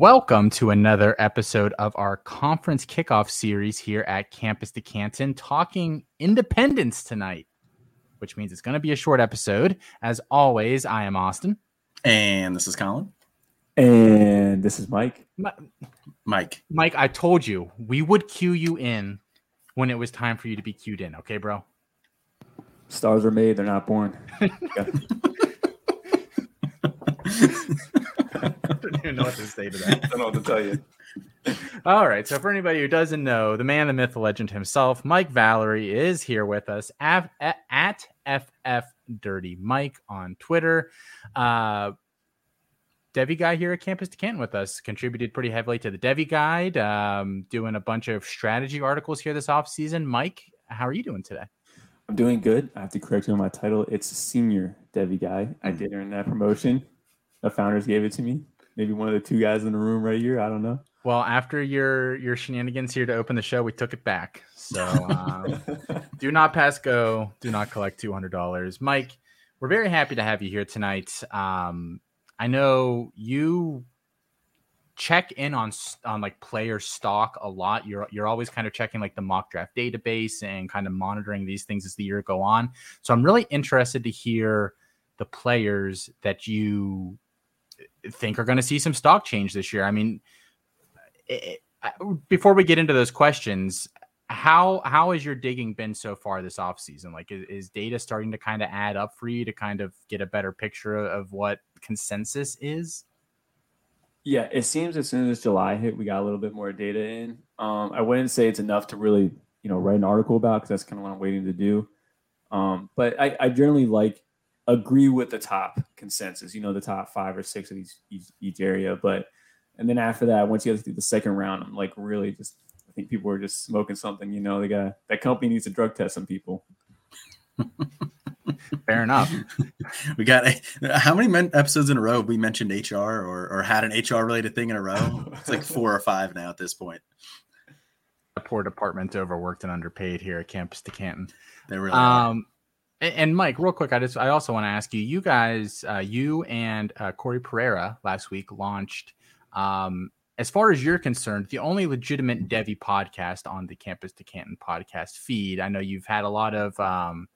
Welcome to another episode of our conference kickoff series here at Campus to Canton, talking independence tonight, which means it's going to be a short episode. As always, I am Austin. And this is Colin. And this is Mike. Mike. Mike, I told you we would cue you in when it was time for you to be cued in. Okay, bro? Stars are made, they're not born. I don't even know what to say to that. I don't know what to tell you. All right. So, for anybody who doesn't know, the man, the myth, the legend himself, Mike Valerie, is here with us at, at FF Dirty Mike on Twitter. Uh, Devy guy here at Campus to Canton with us contributed pretty heavily to the Devy guide, um, doing a bunch of strategy articles here this off season. Mike, how are you doing today? I'm doing good. I have to correct you on my title. It's senior Devy guy. I did earn that promotion. The founders gave it to me. Maybe one of the two guys in the room right here. I don't know. Well, after your your shenanigans here to open the show, we took it back. So um, do not pass go. Do not collect two hundred dollars. Mike, we're very happy to have you here tonight. Um, I know you check in on on like player stock a lot. You're you're always kind of checking like the mock draft database and kind of monitoring these things as the year go on. So I'm really interested to hear the players that you think are going to see some stock change this year. I mean, it, before we get into those questions, how how has your digging been so far this offseason? Like, is, is data starting to kind of add up for you to kind of get a better picture of what consensus is? Yeah, it seems as soon as July hit, we got a little bit more data in. Um, I wouldn't say it's enough to really, you know, write an article about because that's kind of what I'm waiting to do. Um, but I, I generally like agree with the top consensus, you know, the top five or six of these each, each area. But and then after that, once you get through the second round, I'm like really just I think people are just smoking something, you know, they got that company needs to drug test some people. Fair enough. we got a, how many men, episodes in a row we mentioned HR or, or had an HR related thing in a row? It's like four or five now at this point. A poor department overworked and underpaid here at Campus to Canton. They really um, and, Mike, real quick, I just I also want to ask you, you guys, uh, you and uh, Corey Pereira last week launched. Um, as far as you're concerned, the only legitimate Devy podcast on the Campus to Canton podcast feed. I know you've had a lot of um,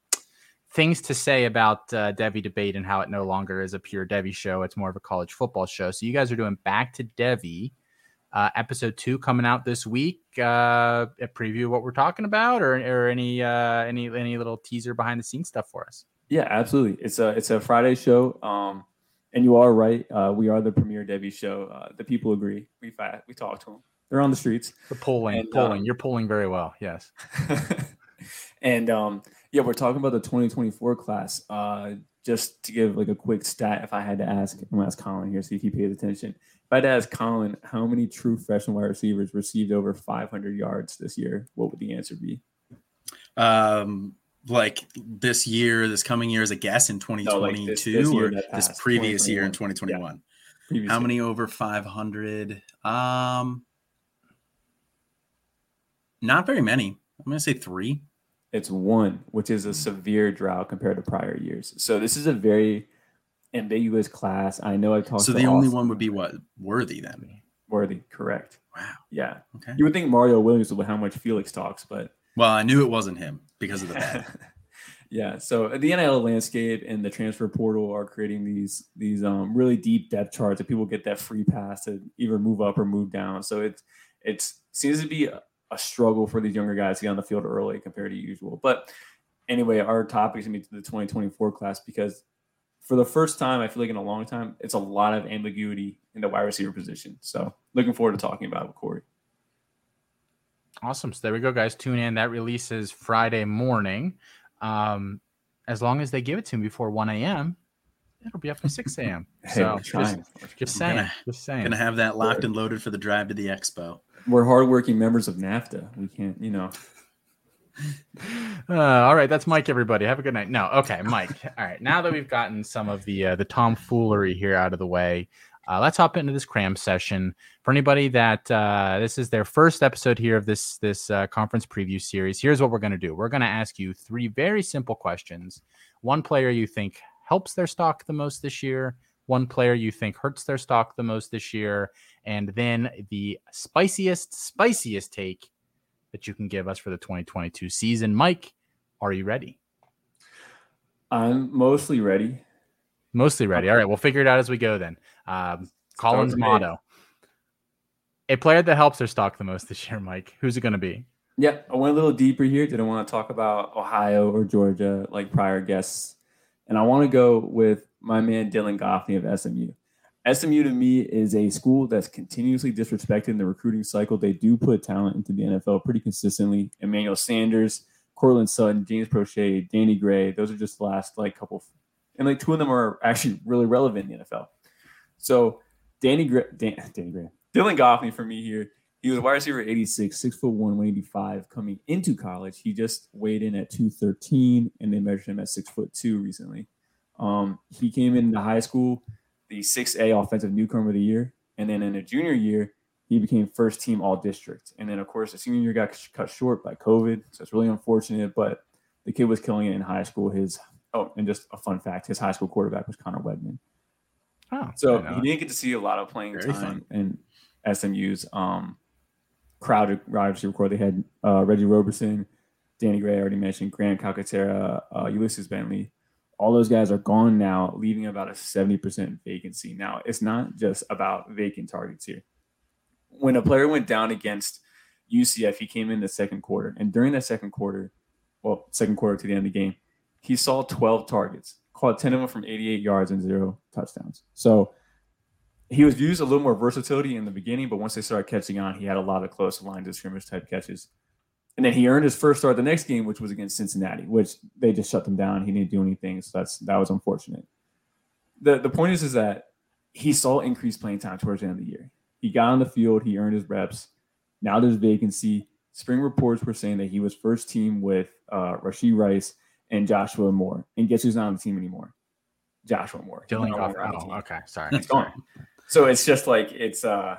things to say about uh, Devy debate and how it no longer is a pure Devy show. It's more of a college football show. So you guys are doing Back to Devy. Uh, episode two coming out this week. Uh, a preview of what we're talking about, or, or any uh, any any little teaser behind the scenes stuff for us. Yeah, absolutely. It's a it's a Friday show. Um, and you are right. Uh, we are the premier Devy show. Uh, the people agree. We we talk to them. They're on the streets. The polling, and, polling. Um, You're polling very well. Yes. and um, yeah, we're talking about the 2024 class. Uh, just to give like a quick stat, if I had to ask, I'm gonna ask Colin here, see if he pays attention. I had to ask Colin, how many true freshman wide receivers received over 500 yards this year? What would the answer be? Um, like this year, this coming year, as a guess in 2022 no, like this, this or this previous year in 2021. Yeah. How many over 500? Um, not very many. I'm gonna say three. It's one, which is a severe drought compared to prior years. So this is a very ambiguous class. I know I've talked. So the only one would be what worthy then. Worthy, correct. Wow. Yeah. Okay. You would think Mario Williams would how much Felix talks, but well, I knew it wasn't him because of the yeah. So the NIL landscape and the transfer portal are creating these these um, really deep depth charts that people get that free pass to either move up or move down. So it's it's seems to be a struggle for these younger guys to get on the field early compared to usual. But anyway, our topic is going to be the 2024 class because for the first time, I feel like in a long time, it's a lot of ambiguity in the wide receiver position. So looking forward to talking about it with Corey. Awesome. So there we go, guys. Tune in. That releases Friday morning. Um, as long as they give it to me before 1 a.m., it'll be up to 6 a.m. hey, so just, just saying. Gonna, just saying. Gonna have that locked and loaded for the drive to the expo we're hardworking members of NAFTA. We can't, you know. Uh, all right, that's Mike. Everybody, have a good night. No, okay, Mike. All right, now that we've gotten some of the uh, the tomfoolery here out of the way, uh, let's hop into this cram session. For anybody that uh, this is their first episode here of this this uh, conference preview series, here's what we're going to do. We're going to ask you three very simple questions. One player you think helps their stock the most this year, one player you think hurts their stock the most this year, and then the spiciest, spiciest take that you can give us for the 2022 season. Mike, are you ready? I'm mostly ready. Mostly ready. All right, we'll figure it out as we go then. Um, Colin's motto. A player that helps their stock the most this year, Mike. Who's it going to be? Yeah, I went a little deeper here. Didn't want to talk about Ohio or Georgia like prior guests. And I want to go with my man Dylan Goffney of SMU. SMU to me is a school that's continuously disrespected in the recruiting cycle. They do put talent into the NFL pretty consistently. Emmanuel Sanders, Courtland Sutton, James Proche, Danny Gray. Those are just the last like couple, and like two of them are actually really relevant in the NFL. So Danny Gray, Dan, Danny Gray, Dylan Goffney for me here. He was wide receiver 86, six foot one, 185 coming into college. He just weighed in at 213, and they measured him at six foot two recently. Um, he came into high school, the 6A offensive newcomer of the year. And then in a junior year, he became first team all district. And then, of course, the senior year got cut short by COVID. So it's really unfortunate, but the kid was killing it in high school. His, oh, and just a fun fact his high school quarterback was Conner Weigman. Oh, so he didn't get to see a lot of playing Very time fun. in SMU's um, crowded wide receiver core. They had uh, Reggie Roberson, Danny Gray, I already mentioned, Grant Calcaterra, uh, Ulysses Bentley, all those guys are gone now, leaving about a 70% vacancy. Now, it's not just about vacant targets here. When a player went down against UCF, he came in the second quarter. And during that second quarter, well, second quarter to the end of the game, he saw 12 targets, caught 10 of them from 88 yards and zero touchdowns. So he was used a little more versatility in the beginning, but once they started catching on, he had a lot of close line to scrimmage type catches. And then he earned his first start the next game, which was against Cincinnati, which they just shut them down. He didn't do anything, so that's that was unfortunate. the The point is, is that he saw increased playing time towards the end of the year. He got on the field, he earned his reps. Now there's vacancy. Spring reports were saying that he was first team with uh, Rashee Rice and Joshua Moore. And guess who's not on the team anymore? Joshua Moore. Dylan oh, okay, sorry. He's gone. So it's just like it's uh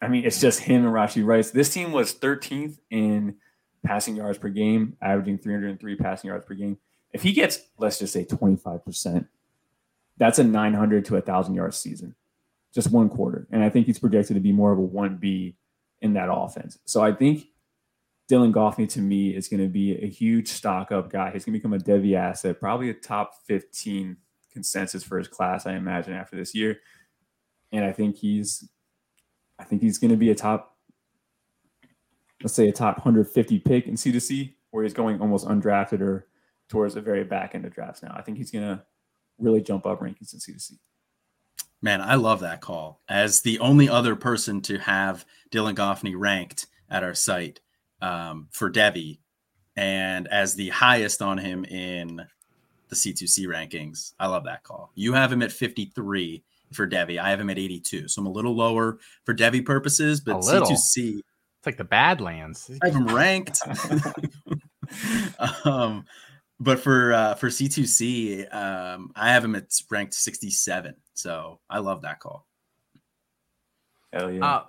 I mean, it's just him and Rashee Rice. This team was 13th in passing yards per game, averaging 303 passing yards per game. If he gets, let's just say 25%, that's a 900 to a 1,000 yard season, just one quarter. And I think he's projected to be more of a 1B in that offense. So I think Dylan Goffney to me is going to be a huge stock up guy. He's going to become a Devy asset, probably a top 15 consensus for his class, I imagine, after this year. And I think he's I think he's going to be a top let's say a top 150 pick in C2C, where he's going almost undrafted or towards the very back end of drafts now. I think he's going to really jump up rankings in C2C. Man, I love that call. As the only other person to have Dylan Goffney ranked at our site um, for Devy, and as the highest on him in the C2C rankings, I love that call. You have him at 53 for Devy. I have him at 82. So I'm a little lower for Devy purposes, but C2C it's like the Badlands. I have them ranked. um, but for uh, for C2C, um, I have him at ranked 67. So I love that call. Hell yeah. Uh,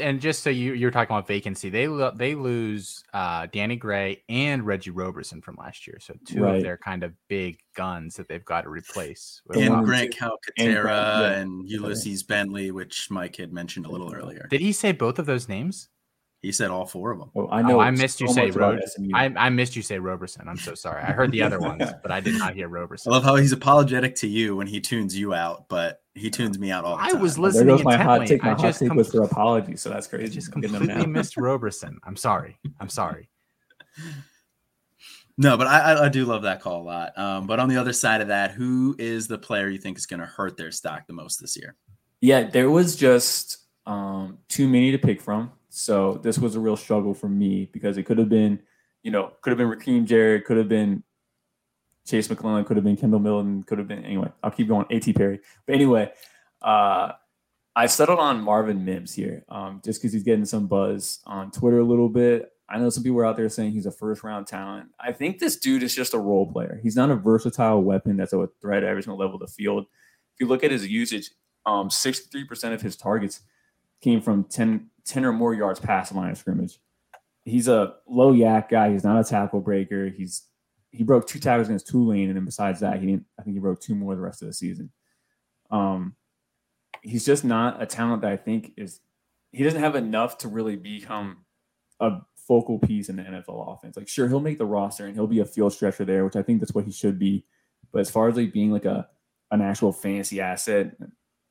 and just so you you're talking about vacancy, they lo- they lose uh, Danny Gray and Reggie Roberson from last year, so two right. of their kind of big guns that they've got to replace. And Grant Calcaterra and, and Ulysses Bentley, which Mike had mentioned a little earlier. Did he say both of those names? He said all four of them. Oh, I know. Oh, I missed so you say Ro- I, I, missed you say Roberson. I'm so sorry. I heard the other ones, but I did not hear Roberson. I love how he's apologetic to you when he tunes you out, but he tunes me out all the time. I was listening. There goes my hot take. My I hot take com- was for apology, so that's crazy. I just completely missed Roberson. I'm sorry. I'm sorry. No, but I, I do love that call a lot. Um, but on the other side of that, who is the player you think is going to hurt their stock the most this year? Yeah, there was just um, too many to pick from. So this was a real struggle for me because it could have been, you know, could have been Rakim Jarrett, could have been Jase McClellan, could have been Kendall Milton, could have been anyway. I'll keep going. At Perry, but anyway, uh, I settled on Marvin Mims here, um, just because he's getting some buzz on Twitter a little bit. I know some people are out there saying he's a first round talent. I think this dude is just a role player. He's not a versatile weapon that's a threat at every single level of the field. If you look at his usage, um, 63% of his targets came from 10, 10 or more yards past the line of scrimmage. He's a low YAC guy. He's not a tackle breaker. He's he broke two tackles against Tulane, and then besides that, he didn't. I think he broke two more the rest of the season. Um, he's just not a talent that I think is. He doesn't have enough to really become a focal piece in the NFL offense. Like, sure, he'll make the roster and he'll be a field stretcher there, which I think that's what he should be. But as far as like being like a an actual fantasy asset,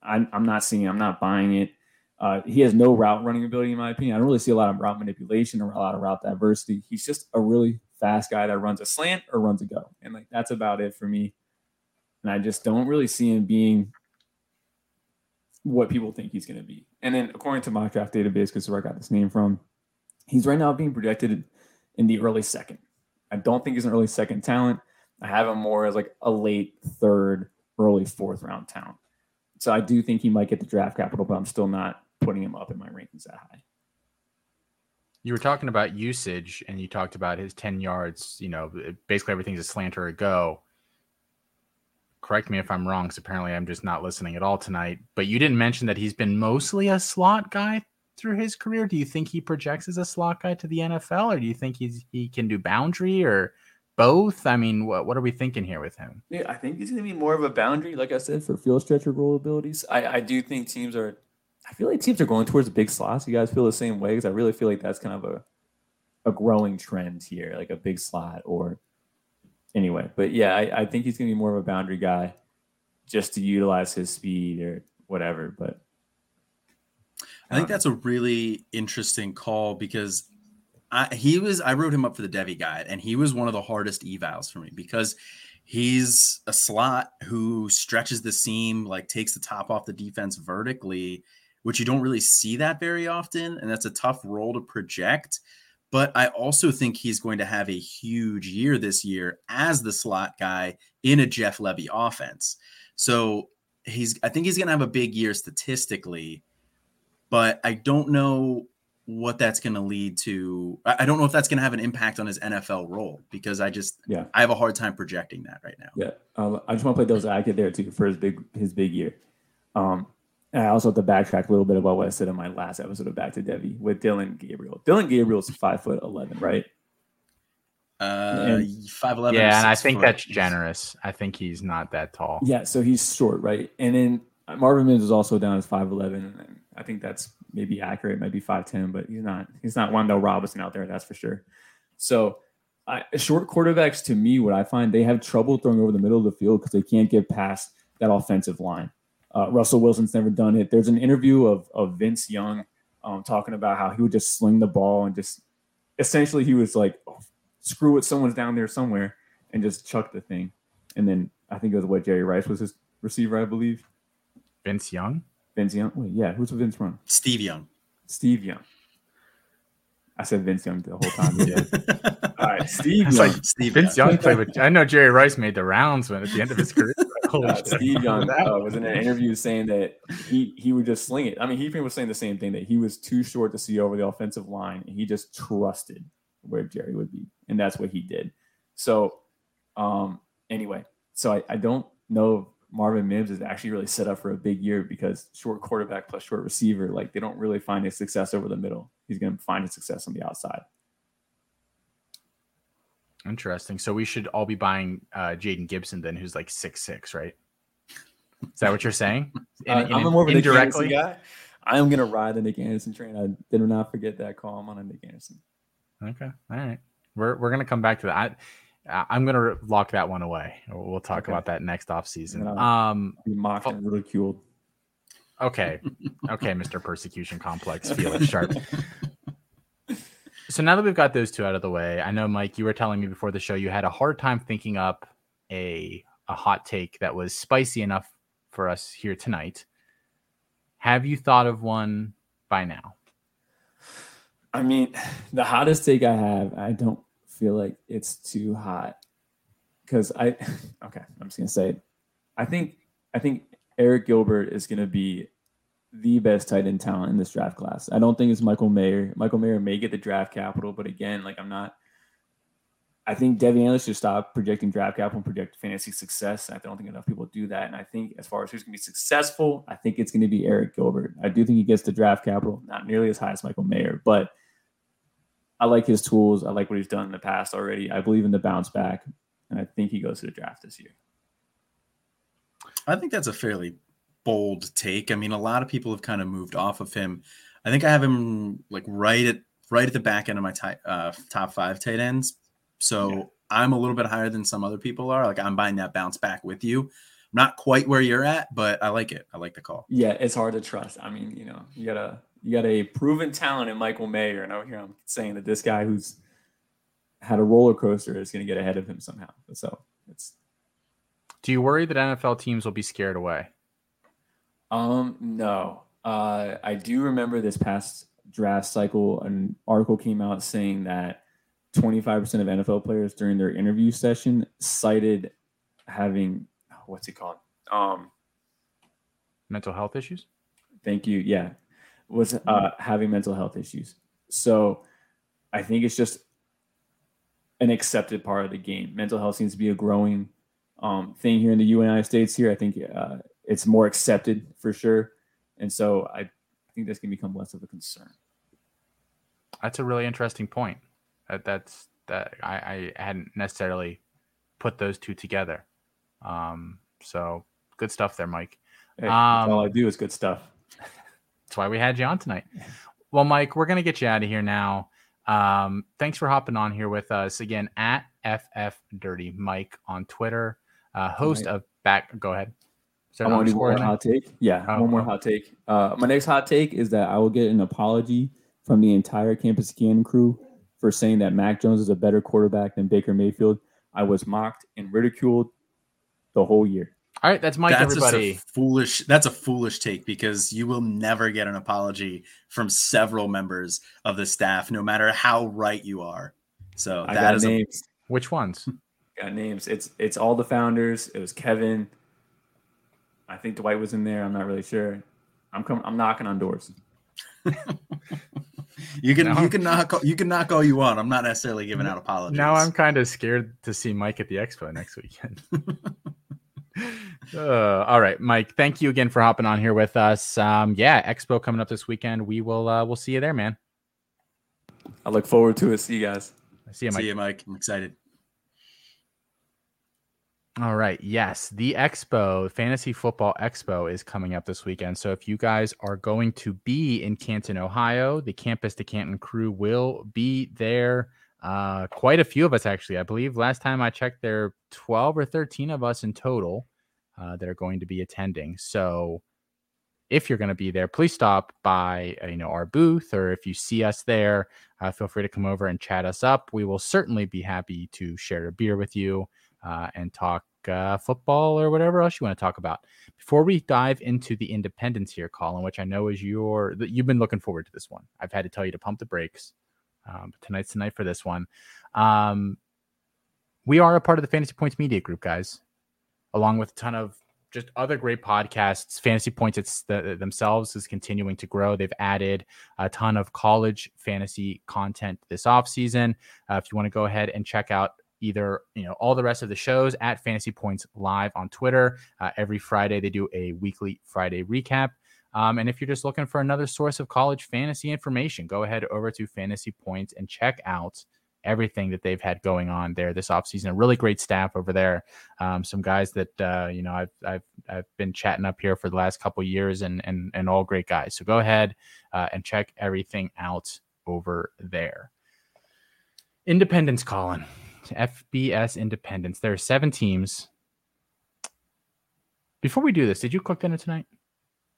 I'm, I'm not seeing. I'm not buying it. Uh, he has no route running ability, in my opinion. I don't really see a lot of route manipulation or a lot of route diversity. He's just a really fast guy that runs a slant or runs a go, and like that's about it for me. And I just don't really see him being what people think he's going to be. And then, according to mock draft database, because where I got this name from, he's right now being projected in the early second. I don't think he's an early second talent. I have him more as like a late third, early fourth round talent. So I do think he might get the draft capital, but I'm still not putting him up in my rankings that high. You were talking about usage and you talked about his 10 yards, you know, basically everything's a slant or a go. Correct me if I'm wrong, because apparently I'm just not listening at all tonight. But you didn't mention that he's been mostly a slot guy through his career. Do you think he projects as a slot guy to the NFL, or do you think he's he can do boundary or both? I mean, what what are we thinking here with him? Yeah, I think he's going to be more of a boundary, like I said, for field stretcher role abilities. I, I do think teams are I feel like teams are going towards big slots. You guys feel the same way because I really feel like that's kind of a a growing trend here, like a big slot or anyway. But yeah, I, I think he's gonna be more of a boundary guy just to utilize his speed or whatever. But I think that's a really interesting call because I, he was I wrote him up for the Devy guide and he was one of the hardest evals for me because he's a slot who stretches the seam, like takes the top off the defense vertically which you don't really see that very often. And that's a tough role to project. But I also think he's going to have a huge year this year as the slot guy in a Jeff Lebby offense. So he's, I think he's going to have a big year statistically, but I don't know what that's going to lead to. I don't know if that's going to have an impact on his NFL role because I just, yeah, I have a hard time projecting that right now. Yeah, um, I just want to play those advocate there too for his big his big year. Um, and I also have to backtrack a little bit about what I said in my last episode of Back to Devy with Dillon Gabriel. Dillon Gabriel's five foot eleven, right? Uh, five eleven. Yeah, and I think foot. that's generous. I think he's not that tall. Yeah, so he's short, right? And then Marvin Mims is also down as five eleven. I think that's maybe accurate, maybe five ten, but he's not. He's not Wan'Dale Robinson out there, that's for sure. So, I, short quarterbacks, to me, what I find they have trouble throwing over the middle of the field because they can't get past that offensive line. Uh, Russell Wilson's never done it. There's an interview of, of Vince Young um, talking about how he would just sling the ball and just essentially he was like, oh, screw it, someone's down there somewhere, and just chuck the thing. And then I think it was what Jerry Rice was his receiver, I believe. Vince Young. Vince Young. Wait, yeah, who's Vince from? Steve Young. Steve Young. I said Vince Young the whole time. All right, Steve. Young. Like Steve Vince Young played with. I know Jerry Rice made the rounds when at the end of his career. uh, Steve Young uh, was in an interview saying that he he would just sling it. I mean, he was saying the same thing that he was too short to see over the offensive line, and he just trusted where Jerry would be, and that's what he did. So, um, anyway, so I, I don't know if Marvin Mims is actually really set up for a big year because short quarterback plus short receiver, like they don't really find his success over the middle. He's going to find his success on the outside. Interesting. So we should all be buying uh, Jayden Gibson then, who's like six six, right? Is that what you're saying? In, uh, in, I'm more of a indirectly guy. I'm gonna ride the Nick Anderson train. I did not forget that call. I'm on a Nick Anderson. Okay. All right. We're we're gonna come back to that. I, I'm gonna lock that one away. We'll talk okay. about that next off season. Um, be mocked and ridiculed. Okay. Okay, Mr. Persecution Complex, Felix Sharp. So now that we've got those two out of the way, I know Mike, you were telling me before the show you had a hard time thinking up a a hot take that was spicy enough for us here tonight. Have you thought of one by now? I mean, the hottest take I have, I don't feel like it's too hot because I okay, I'm just gonna say it. I think I think Arik Gilbert is gonna be the best tight end talent in this draft class. I don't think it's Michael Mayer. Michael Mayer may get the draft capital, but again, like I'm not. I think Devy analysts should stop projecting draft capital and project fantasy success. I don't think enough people do that. And I think as far as who's going to be successful, I think it's going to be Arik Gilbert. I do think he gets the draft capital, not nearly as high as Michael Mayer, but I like his tools. I like what he's done in the past already. I believe in the bounce back, and I think he goes to the draft this year. I think that's a fairly bold take. I mean, a lot of people have kind of moved off of him. I think I have him like right at right at the back end of my uh, top five tight ends. So yeah. I'm a little bit higher than some other people are. Like I'm buying that bounce back with you. not quite where you're at, but I like it. I like the call. Yeah, it's hard to trust. I mean, you know, you gotta you got a proven talent in Michael Mayer, and over here I'm saying that this guy who's had a roller coaster is going to get ahead of him somehow. So it's. Do you worry that NFL teams will be scared away? Um, no. Uh, I do remember this past draft cycle, an article came out saying that 25% of NFL players during their interview session cited having what's it called? Um, mental health issues. Thank you. Yeah, was uh, having mental health issues. So I think it's just an accepted part of the game. Mental health seems to be a growing um, thing here in the United States. Here, I think uh, it's more accepted for sure, and so I think this can become less of a concern. That's a really interesting point. That that's that I, I hadn't necessarily put those two together. Um, so good stuff there, Mike. Hey, um, all I do is good stuff. That's why we had you on tonight. Well, Mike, we're gonna get you out of here now. Um, thanks for hopping on here with us again at FF Dirty Mike on Twitter, uh, host right. of Back. Go ahead. I want to do one more hot take. Yeah, oh, one more oh. hot take. Uh, my next hot take is that I will get an apology from the entire Campus Cannon crew for saying that Mac Jones is a better quarterback than Baker Mayfield. I was mocked and ridiculed the whole year. All right, that's Mike. That's everybody, foolish. That's a foolish take because you will never get an apology from several members of the staff, no matter how right you are. So I that is names. A, which ones? Got names. It's it's all the founders. It was Kevin. I think Dwight was in there. I'm not really sure. I'm coming. I'm knocking on doors. you can now, you can knock you can knock all you want. I'm not necessarily giving out apologies. Now I'm kind of scared to see Mike at the expo next weekend. uh, all right, Mike. Thank you again for hopping on here with us. Um, yeah, Expo coming up this weekend. We will uh, we'll see you there, man. I look forward to it. See you guys. See you, Mike. See you, Mike. I'm excited. All right. Yes, the Expo, Fantasy Football Expo, is coming up this weekend. So if you guys are going to be in Canton, Ohio, the Campus to Canton crew will be there. Uh, quite a few of us, actually. I believe last time I checked, there are 12 or 13 of us in total uh, that are going to be attending. So if you're going to be there, please stop by uh, you know our booth, or if you see us there, uh, feel free to come over and chat us up. We will certainly be happy to share a beer with you uh, and talk uh, football or whatever else you want to talk about. Before we dive into the independence here, Colin, which I know is your you've been looking forward to this one. I've had to tell you to pump the brakes. Um, but tonight's the night for this one. Um, we are a part of the Fantasy Points Media Group, guys, along with a ton of just other great podcasts. Fantasy Points it's the, themselves is continuing to grow. They've added a ton of college fantasy content this offseason. Uh, if you want to go ahead and check out either you know all the rest of the shows at Fantasy Points Live on Twitter. Uh, every Friday they do a weekly Friday recap. Um, and if you're just looking for another source of college fantasy information, go ahead over to Fantasy Points and check out everything that they've had going on there this offseason. A really great staff over there. Um, some guys that uh, you know I've, I've I've been chatting up here for the last couple years, and and and all great guys. So go ahead uh, and check everything out over there. Independence, Colin. FBS Independence. There are seven teams. Before we do this, did you cook dinner tonight?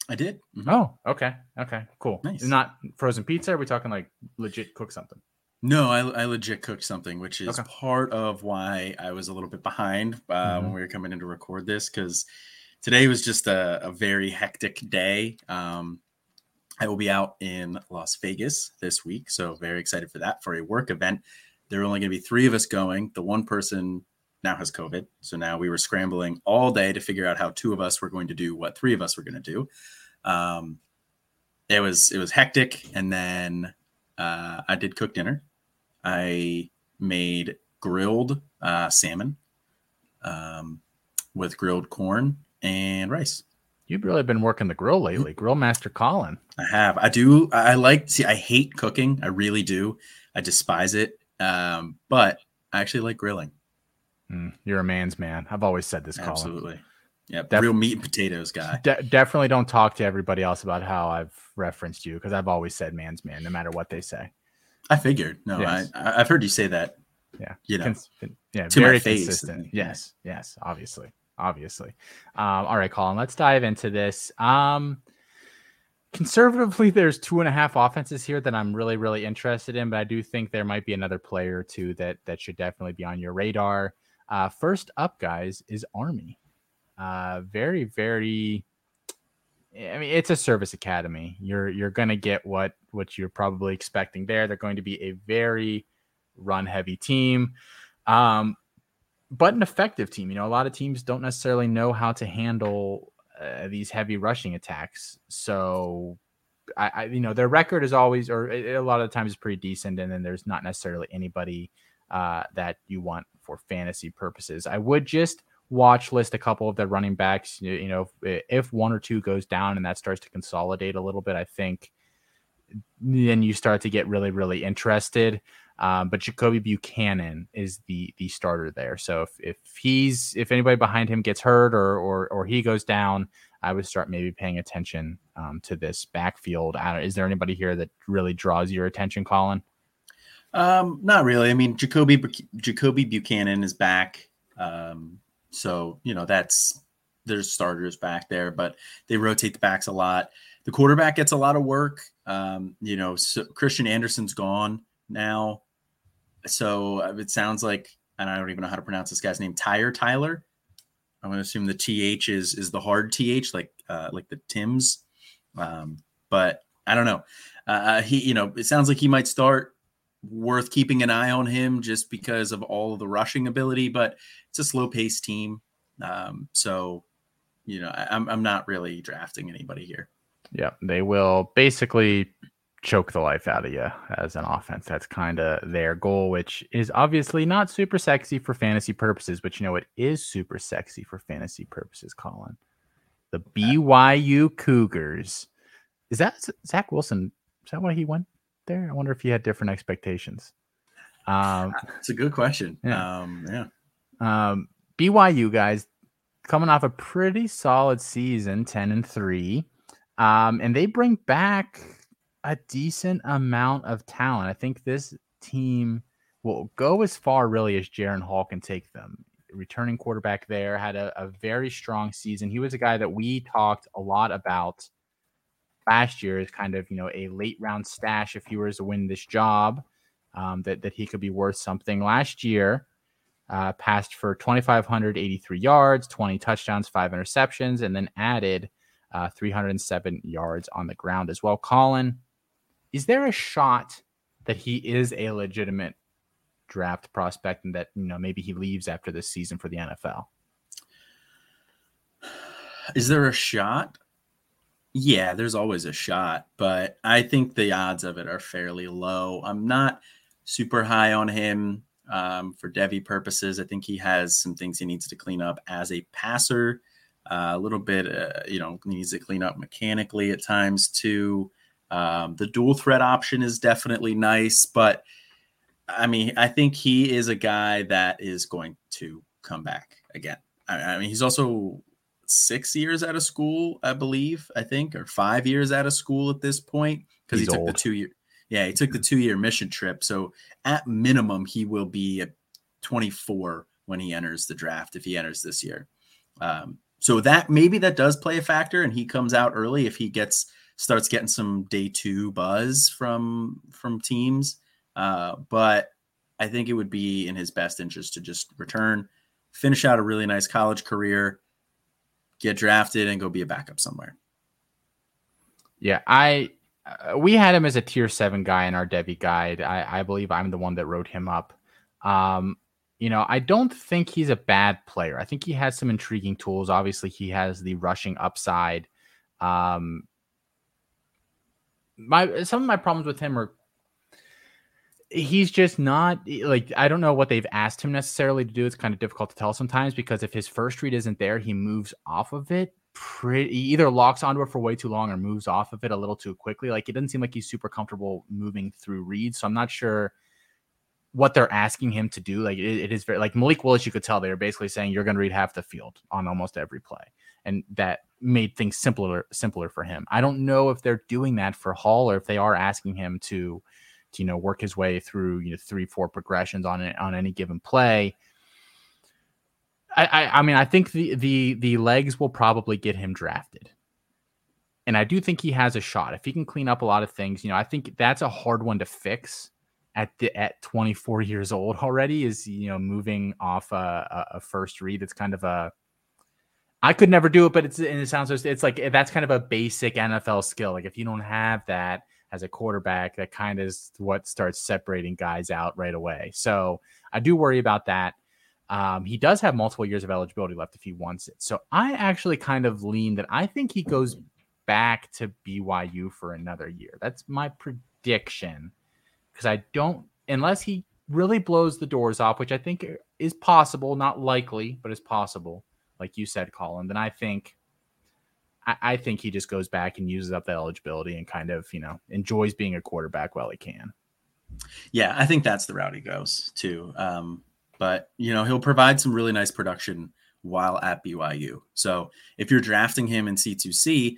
I did. Mm-hmm. Oh, okay. Okay, cool. Nice. Not frozen pizza. Are we talking like legit cook something? No, I, I legit cooked something, which is okay. part of why I was a little bit behind uh, mm-hmm. when we were coming in to record this because today was just a, a very hectic day. Um, I will be out in Las Vegas this week, so very excited for that for a work event. There are only going to be three of us going. The one person now has COVID, so now we were scrambling all day to figure out how two of us were going to do what three of us were going to do. Um, it was it was hectic, and then uh, I did cook dinner I made grilled uh, salmon um, with grilled corn and rice. You've really been working the grill lately, Grill Master Colin. I have. I do. I like. See, I hate cooking. I really do. I despise it. Um, but I actually like grilling. Mm, you're a man's man. I've always said this. Colin. Absolutely. Yeah, Def- real meat and potatoes guy. De- definitely don't talk to everybody else about how I've referenced you because I've always said man's man, no matter what they say. I figured. No, yes. I I've heard you say that. Yeah, you know, Cons- yeah, very consistent. Yes, yes, obviously, obviously. Um, all right, Colin, let's dive into this. Um, conservatively, there's two and a half offenses here that I'm really, really interested in, but I do think there might be another player or two that that should definitely be on your radar. Uh, first up, guys, is Army. Uh, very, very. I mean, it's a service academy. You're you're gonna get what what you're probably expecting there. They're going to be a very run heavy team, um, but an effective team. You know, a lot of teams don't necessarily know how to handle uh, these heavy rushing attacks. So, I, I, you know, their record is always, or a lot of the times, is pretty decent, and then there's not necessarily anybody uh, that you want for fantasy purposes. I would just watch list a couple of the running backs. You, you know, if, if one or two goes down and that starts to consolidate a little bit, I think then you start to get really, really interested. Um, but Jakobi Buchanan is the the starter there. So if, if he's if anybody behind him gets hurt or or or he goes down, I would start maybe paying attention um, to this backfield. Is there anybody here that really draws your attention, Colin? Um, not really. I mean, Jakobi Jakobi Buchanan is back. Um, so you know that's there's starters back there, but they rotate the backs a lot. The quarterback gets a lot of work. Um, you know, so Christian Anderson's gone now. So uh, it sounds like, and I don't even know how to pronounce this guy's name, Tyhier Tyler. I'm going to assume the th is is the hard th, like uh, like the Tims. Um, but I don't know. Uh, uh, he, you know, it sounds like he might start. Worth keeping an eye on him just because of all of the rushing ability, but it's a slow paced team. Um, so, you know, I, I'm I'm not really drafting anybody here. Yeah, they will basically choke the life out of you as an offense. That's kind of their goal, which is obviously not super sexy for fantasy purposes, but you know it is super sexy for fantasy purposes, Colin. The BYU Cougars. Is that Zach Wilson? Is that why he went there? I wonder if he had different expectations. Um, it's a good question. Yeah. Um, yeah. Um, BYU guys coming off a pretty solid season, 10 and 3. Um, and they bring back a decent amount of talent. I think this team will go as far really as Jaren Hall can take them. Returning quarterback there had a, a very strong season. He was a guy that we talked a lot about last year as kind of you know a late round stash if he were to win this job. Um, that that he could be worth something. Last year, uh, passed for 2,583 yards, 20 touchdowns, five interceptions, and then added uh, 307 yards on the ground as well. Colin, is there a shot that he is a legitimate draft prospect and that you know maybe he leaves after this season for the NFL? Is there a shot? Yeah, there's always a shot, but I think the odds of it are fairly low. I'm not super high on him um, for Devy purposes. I think he has some things he needs to clean up as a passer. Uh, a little bit, uh, you know, needs to clean up mechanically at times too. Um, the dual threat option is definitely nice, but I mean, I think he is a guy that is going to come back again. I, I mean, he's also six years out of school, I believe, I think, or five years out of school at this point because he took old. the two year. Yeah, he took the two year mission trip. So at minimum, he will be at 24 when he enters the draft if he enters this year. Um, so that maybe that does play a factor, and he comes out early if he gets starts getting some day two buzz from from teams. Uh, but I think it would be in his best interest to just return, finish out a really nice college career, get drafted, and go be a backup somewhere. Yeah, I uh, we had him as a tier seven guy in our Devy guide. I, I believe I'm the one that wrote him up. Um, you know, I don't think he's a bad player. I think he has some intriguing tools. Obviously, he has the rushing upside. Um, my some of my problems with him are he's just not like I don't know what they've asked him necessarily to do. It's kind of difficult to tell sometimes because if his first read isn't there, he moves off of it pretty either locks onto it for way too long or moves off of it a little too quickly. Like it doesn't seem like he's super comfortable moving through reads. So I'm not sure what they're asking him to do. Like it, it is very like Malik Willis, you could tell they're basically saying you're going to read half the field on almost every play, and that made things simpler simpler for him. I don't know if they're doing that for Hall or if they are asking him to you know work his way through you know three four progressions on it on any given play. I, I, I mean I think the the the legs will probably get him drafted. And I do think he has a shot if he can clean up a lot of things. You know, I think that's a hard one to fix at the at 24 years old already. Is you know moving off a, a first read. It's kind of a I could never do it, but it's and it sounds it's like that's kind of a basic NFL skill. Like if you don't have that as a quarterback, that kind of is what starts separating guys out right away. So I do worry about that. Um, he does have multiple years of eligibility left if he wants it. So I actually kind of lean that I think he goes back to BYU for another year. That's my prediction because I don't, unless he really blows the doors off, which I think is possible, not likely, but is possible like you said, Colin, then I think I, I think he just goes back and uses up that eligibility and kind of, you know, enjoys being a quarterback while he can. Yeah, I think that's the route he goes too. Um, but you know, he'll provide some really nice production while at BYU. So if you're drafting him in C2C,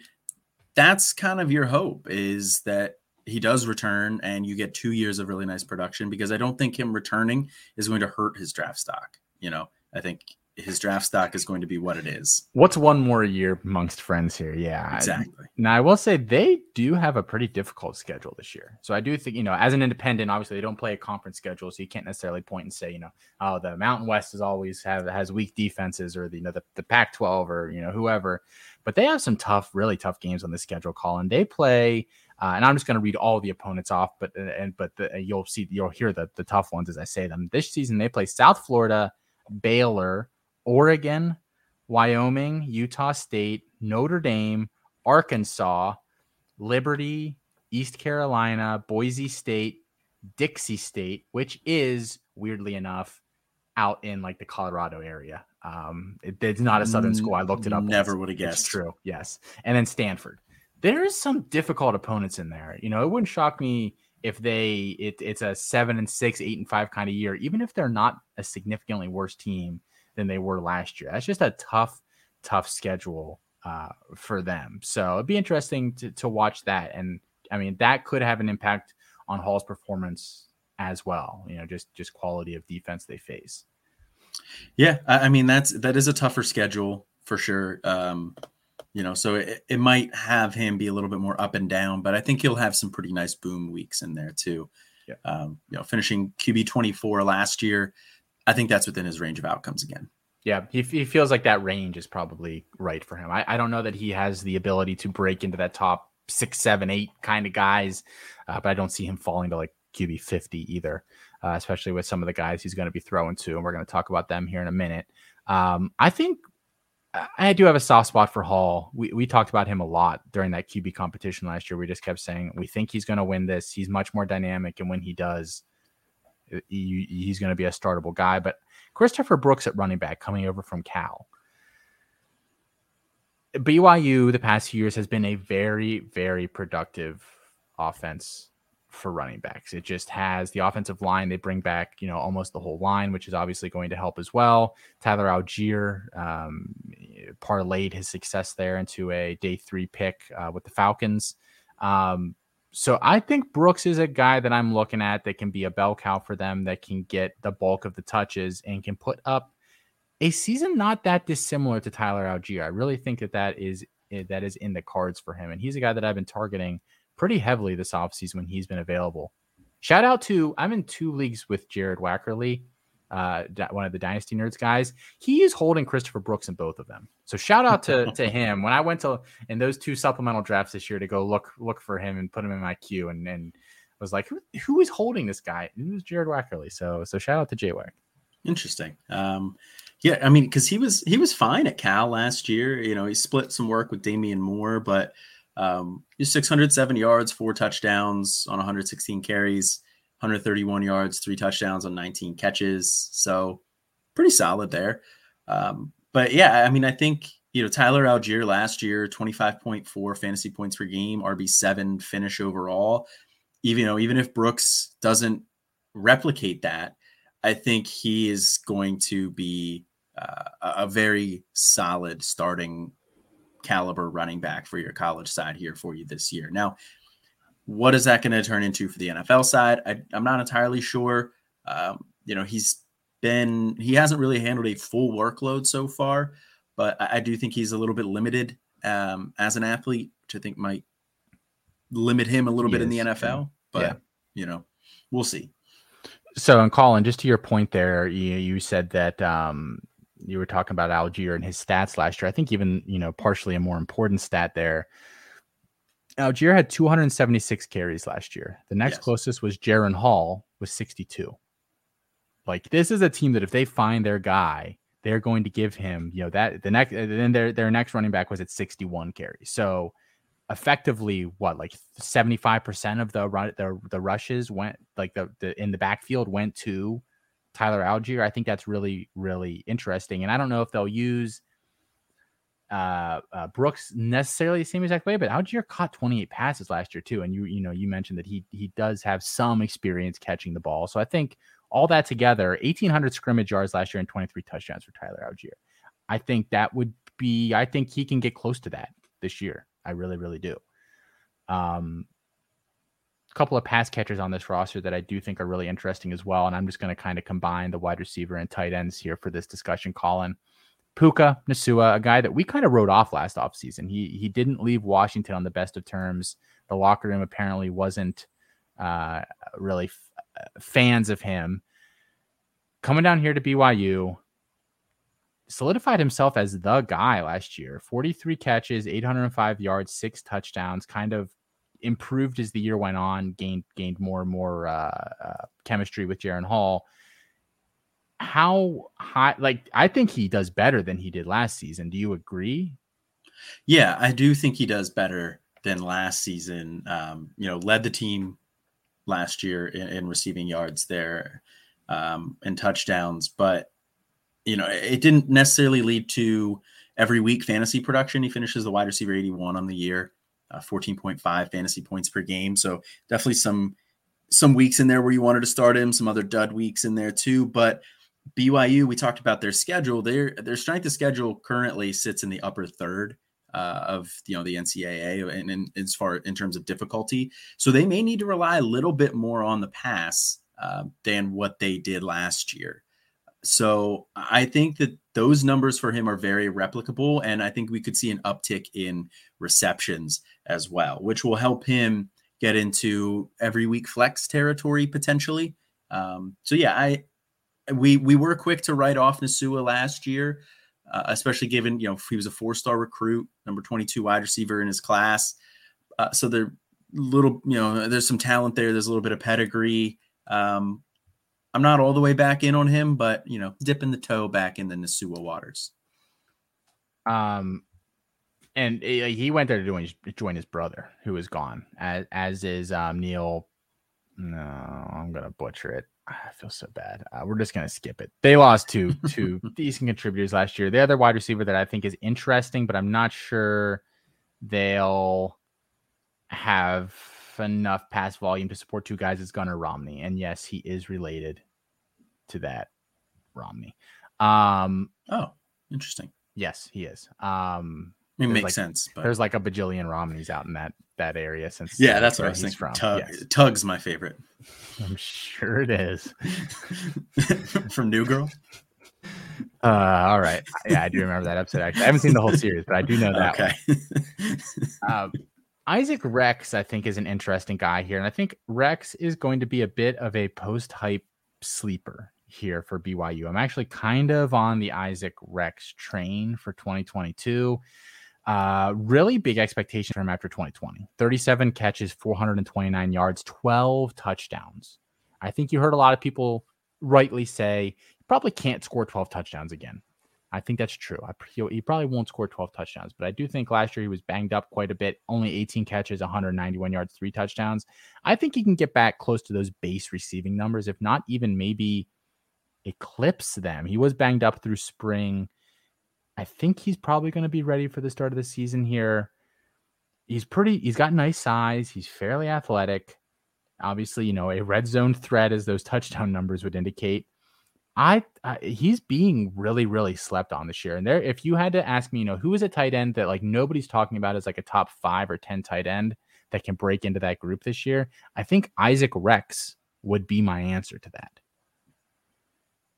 that's kind of your hope is that he does return and you get two years of really nice production because I don't think him returning is going to hurt his draft stock. You know, I think his draft stock is going to be what it is. What's one more year amongst friends here? Yeah, exactly. now I will say they do have a pretty difficult schedule this year. So I do think you know, as an independent, obviously they don't play a conference schedule, so you can't necessarily point and say you know, oh, the Mountain West is always have has weak defenses, or the you know the, the Pac-12 or you know whoever. But they have some tough, really tough games on the schedule. Colin, they play. Uh, and I'm just going to read all the opponents off, but uh, and but the, you'll see you'll hear the the tough ones as I say them. This season they play South Florida, Baylor, Oregon, Wyoming, Utah State, Notre Dame, Arkansas, Liberty, East Carolina, Boise State, Dixie State, which is weirdly enough out in like the Colorado area. Um, it, it's not a Southern school. I looked it up. Never would have guessed. It's true. Yes. And then Stanford. There is some difficult opponents in there. You know, it wouldn't shock me if they it, it's a seven and six, eight and five kind of year, even if they're not a significantly worse team than they were last year. That's just a tough, tough schedule uh, for them. So it'd be interesting to, to watch that. And I mean, that could have an impact on Hall's performance as well. You know, just just quality of defense they face. Yeah, I mean that's that is a tougher schedule for sure. Um, you know, so it, it might have him be a little bit more up and down, but I think he'll have some pretty nice boom weeks in there too. Yeah. Um, you know, finishing QB twenty four last year, I think that's within his range of outcomes again. Yeah, he, he feels like that range is probably right for him. I, I don't know that he has the ability to break into that top six, seven, eight kind of guys, uh, but I don't see him falling to like QB 50 either, uh, especially with some of the guys he's going to be throwing to. And we're going to talk about them here in a minute. Um, I think I do have a soft spot for Hall. We, we talked about him a lot during that QB competition last year. We just kept saying we think he's going to win this. He's much more dynamic. And when he does, he, he's going to be a startable guy. But Christopher Brooks at running back coming over from Cal. BYU the past few years has been a very, very productive offense for running backs. It just has the offensive line. They bring back, you know, almost the whole line, which is obviously going to help as well. Tyler Allgeier um, parlayed his success there into a day three pick uh, with the Falcons. Um, so I think Brooks is a guy that I'm looking at that can be a bell cow for them, that can get the bulk of the touches and can put up a season not that dissimilar to Tyler Allgeier. I really think that that is eh, that is in the cards for him, and he's a guy that I've been targeting pretty heavily this offseason when he's been available. Shout out to I'm in two leagues with Jared Wackerly uh, one of the Dynasty Nerds guys, he is holding Christopher Brooks in both of them. So shout out to to him. When I went to in those two supplemental drafts this year to go look look for him and put him in my queue, and and was like, who, who is holding this guy? it was Jared Wackerly. So so shout out to Jay Wack. Interesting. Um, yeah, I mean, because he was he was fine at Cal last year. You know, he split some work with Damien Moore, but um, he's 607 yards, four touchdowns on 116 carries. 131 yards, three touchdowns on 19 catches. So pretty solid there. Um, but yeah, I mean, I think, you know, Tyler Allgeier last year, 25.4 fantasy points per game, RB7 finish overall. Even, you know, even if Brooks doesn't replicate that, I think he is going to be uh, a very solid starting caliber running back for your college side here for you this year. Now, what is that going to turn into for the NFL side? I, am not entirely sure. Um, you know, he's been he hasn't really handled a full workload so far, but I, I do think he's a little bit limited um, as an athlete, which I think might limit him a little he bit is, in the NFL. But yeah. you know, we'll see. So, and Colin, just to your point there, you, you said that um, you were talking about Allgeier and his stats last year. I think even you know partially a more important stat there. Allgeier had 276 carries last year. The next yes. closest was Jaren Hall with 62. Like this is a team that if they find their guy, they're going to give him, you know, that the next then their their next running back was at 61 carries. So effectively what like 75% of the run the, the rushes went like the, the in the backfield went to Tyler Allgeier. I think that's really, really interesting. And I don't know if they'll use uh, uh, Brooks necessarily the same exact way, but Allgeier caught 28 passes last year too. And you, you know, you mentioned that he he does have some experience catching the ball. So I think all that together, 1,800 scrimmage yards last year and 23 touchdowns for Tyler Allgeier. I think that would be. I think he can get close to that this year. I really, really do. Um, couple of pass catchers on this roster that I do think are really interesting as well. And I'm just going to kind of combine the wide receiver and tight ends here for this discussion. Colin Puka Nacua, a guy that we kind of wrote off last offseason. He he didn't leave Washington on the best of terms. The locker room apparently wasn't uh, really f- uh, fans of him. Coming down here to BYU, solidified himself as the guy last year 43 catches 805 yards six touchdowns kind of improved as the year went on, gained gained more and more uh, uh, chemistry with Jaren Hall. How high? Like I think he does better than he did last season. Do you agree? Yeah, I do think he does better than last season. Um, you know, led the team last year in, in receiving yards there um, and touchdowns, but you know, it didn't necessarily lead to every week fantasy production. He finishes the wide receiver 81 on the year uh, 14.5 fantasy points per game. So definitely some some weeks in there where you wanted to start him, some other dud weeks in there too. But BYU, we talked about their schedule. Their their strength of schedule currently sits in the upper third uh, of you know the NCAA and, as far in terms of difficulty. So they may need to rely a little bit more on the pass uh, than what they did last year. So I think that those numbers for him are very replicable, and I think we could see an uptick in receptions as well, which will help him get into every week flex territory potentially. Um, so yeah, I we we were quick to write off Nacua last year, uh, especially given you know he was a four star recruit, number twenty two wide receiver in his class. Uh, so there little you know there's some talent there. There's a little bit of pedigree. Um, I'm not all the way back in on him, but you know, dipping the toe back in the Nacua waters. Um, and he went there to join, join his brother, who is gone, as as is um, Neil. No, I'm gonna butcher it. I feel so bad. Uh, we're just gonna skip it. They lost two two decent contributors last year. The other wide receiver that I think is interesting, but I'm not sure they'll have enough pass volume to support two guys is Gunnar Romney. And yes, he is related to that Romney. Um, oh, interesting. Yes, he is. Um, it makes like, sense. But... There's like a bajillion Romneys out in that that area since yeah, that's where he's from. Tug, yes. Tug's my favorite. I'm sure it is. from New Girl. Uh, all right. Yeah, I do remember that episode. Actually, I haven't seen the whole series, but I do know that. Okay. um, Isaac Rex, I think, is an interesting guy here. And I think Rex is going to be a bit of a post hype sleeper here for BYU. I'm actually kind of on the Isaac Rex train for 2022. Uh, really big expectation for him after 2020 37 catches, 429 yards, 12 touchdowns. I think you heard a lot of people rightly say, probably can't score 12 touchdowns again. I think that's true. I, he probably won't score 12 touchdowns, but I do think last year he was banged up quite a bit. Only 18 catches, 191 yards, three touchdowns. I think he can get back close to those base receiving numbers, if not even maybe eclipse them. He was banged up through spring. I think he's probably going to be ready for the start of the season here. He's pretty, he's got nice size. He's fairly athletic. Obviously, you know, a red zone threat as those touchdown numbers would indicate. I, I, he's being really really slept on this year. And there, if you had to ask me, you know, who is a tight end that like nobody's talking about as like a top five or ten tight end that can break into that group this year, I think Isaac Rex would be my answer to that.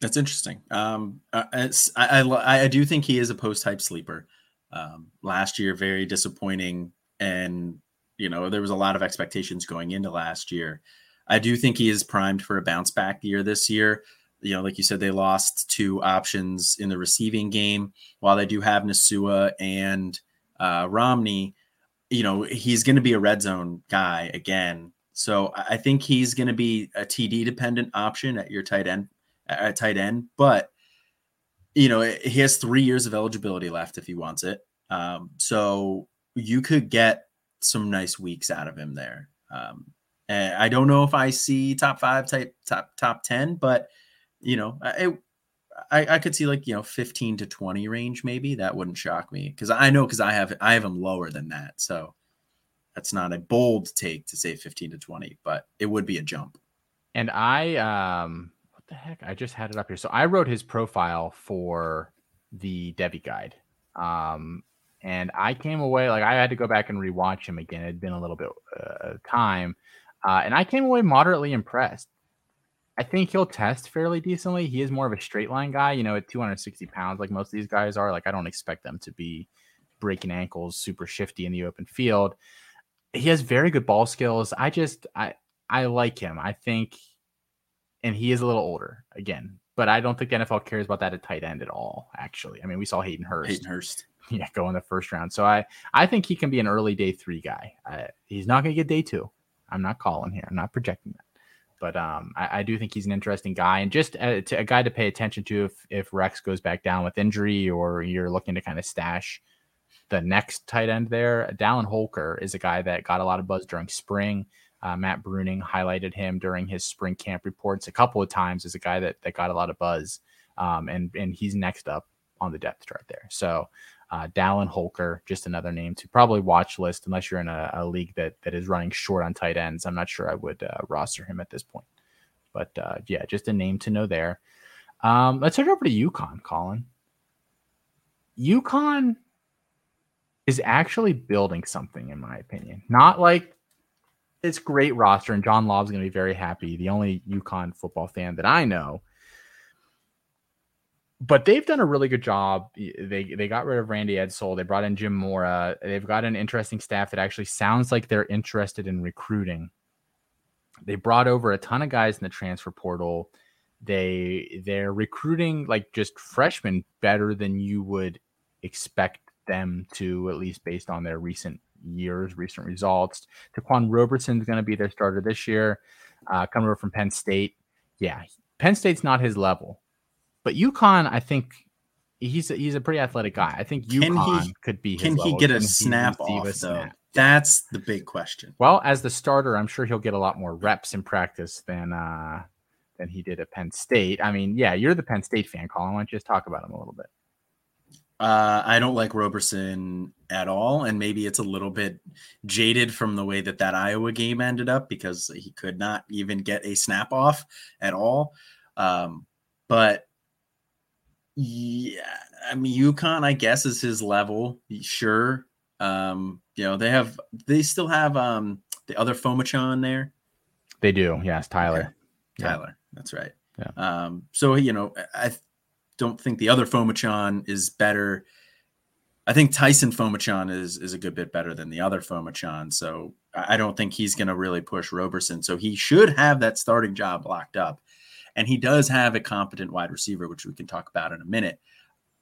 That's interesting. Um, uh, I, I, I do think he is a post type sleeper. Um, last year, very disappointing, and you know there was a lot of expectations going into last year. I do think he is primed for a bounce back year this year. You know, like you said, they lost two options in the receiving game. While they do have Nacua and uh, Romney, you know he's going to be a red zone guy again. So I think he's going to be a TD dependent option at your tight end at tight end, but you know he has three years of eligibility left if he wants it. Um, so you could get some nice weeks out of him there. Um, and I don't know if I see top five, type top top ten, but you know, I, I, I could see like you know fifteen to twenty range maybe. That wouldn't shock me because I know because I have I have him lower than that. So that's not a bold take to say fifteen to twenty, but it would be a jump. And I um what the heck? I just had it up here. So I wrote his profile for the Devy guide. Um, and I came away like I had to go back and rewatch him again. It had been a little bit uh, time, uh, and I came away moderately impressed. I think he'll test fairly decently. He is more of a straight line guy, you know, at 260 pounds, like most of these guys are. Like I don't expect them to be breaking ankles, super shifty in the open field. He has very good ball skills. I just I I like him. I think and he is a little older again. But I don't think the NFL cares about that at tight end at all. Actually, I mean, we saw Hayden Hurst. Hayden Hurst, yeah, go in the first round. So I I think he can be an early day three guy. I, he's not going to get day two. I'm not calling here. I'm not projecting that. But um, I, I, do think he's an interesting guy and just a, to, a guy to pay attention to if if Rex goes back down with injury or you're looking to kind of stash the next tight end there. Dallin Holker is a guy that got a lot of buzz during spring. Uh, Matt Bruning highlighted him during his spring camp reports a couple of times as a guy that, that got a lot of buzz. Um, and, and he's next up on the depth chart there. So uh, Dallin Holker, just another name to probably watch list unless you're in a, a, league that, that is running short on tight ends. I'm not sure I would uh, roster him at this point. But uh, yeah, just a name to know there. Um, let's head over to UConn, Colin. UConn is actually building something, in my opinion. Not like it's great roster, and John Lobb's going to be very happy. The only UConn football fan that I know. But they've done a really good job. They they got rid of Randy Edsall. They brought in Jim Mora. They've got an interesting staff that actually sounds like they're interested in recruiting. They brought over a ton of guys in the transfer portal. They they're recruiting like just freshmen better than you would expect them to, at least based on their recent years, recent results. Ta'Quan Roberson is going to be their starter this year, uh, coming over from Penn State. Yeah, Penn State's not his level, but UConn, I think he's a, he's a pretty athletic guy. I think UConn he, could be. can level. he get a can snap off a though? That's the big question. Well, as the starter, I'm sure he'll get a lot more reps in practice than uh, than he did at Penn State. I mean, yeah, you're the Penn State fan, Colin. Why don't you just talk about him a little bit? Uh, I don't like Roberson at all, and maybe it's a little bit jaded from the way that that Iowa game ended up because he could not even get a snap off at all. Um, but yeah, I mean, UConn, I guess, is his level. Sure, um, you know they have they still have um the other Phommachanh there. They do, yes, Tyler. Yeah. Tyler, yeah. that's right. Yeah. Um, so you know, I don't think the other Phommachanh is better. I think Taisun Phommachanh is is a good bit better than the other Phommachanh. So I don't think he's going to really push Roberson. So he should have that starting job locked up. And he does have a competent wide receiver, which we can talk about in a minute.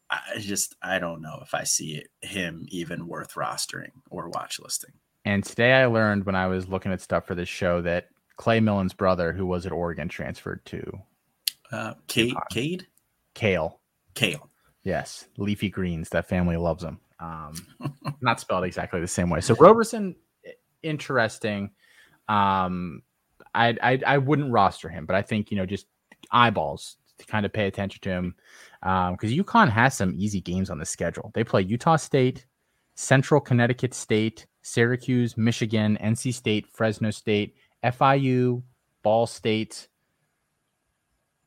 I just I don't know if I see it, him even worth rostering or watch listing. And today I learned when I was looking at stuff for this show that Clay Millen's brother, who was at Oregon, transferred to uh, Cade. Cade? Kale. Kale. Yes, leafy greens. That family loves them. Um, not spelled exactly the same way. So Roberson, interesting. Um, I, I I wouldn't roster him, but I think you know just eyeballs to kind of pay attention to him because um, UConn has some easy games on the schedule. They play Utah State, Central Connecticut State, Syracuse, Michigan, NC State, Fresno State, FIU, Ball State.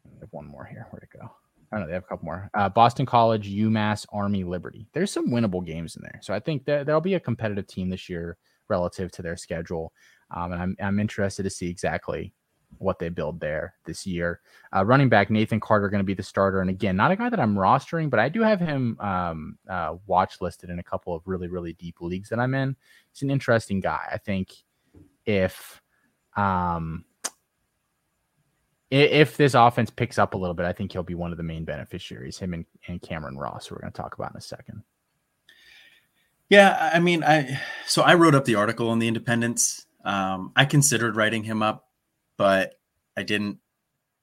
I have one more here. Where'd it go? I don't know. They have a couple more. Uh, Boston College, UMass, Army, Liberty. There's some winnable games in there. So I think that there'll be a competitive team this year relative to their schedule. Um, and I'm, I'm interested to see exactly what they build there this year. Uh, running back Nathan Carter going to be the starter, and again, not a guy that I'm rostering, but I do have him um, uh, watch listed in a couple of really really deep leagues that I'm in. He's an interesting guy. I think if um, if this offense picks up a little bit, I think he'll be one of the main beneficiaries. Him and, and Cameron Ross, we're going to talk about in a second. Yeah, I mean, I so I wrote up the article on the Independence. Um, I considered writing him up, but I didn't.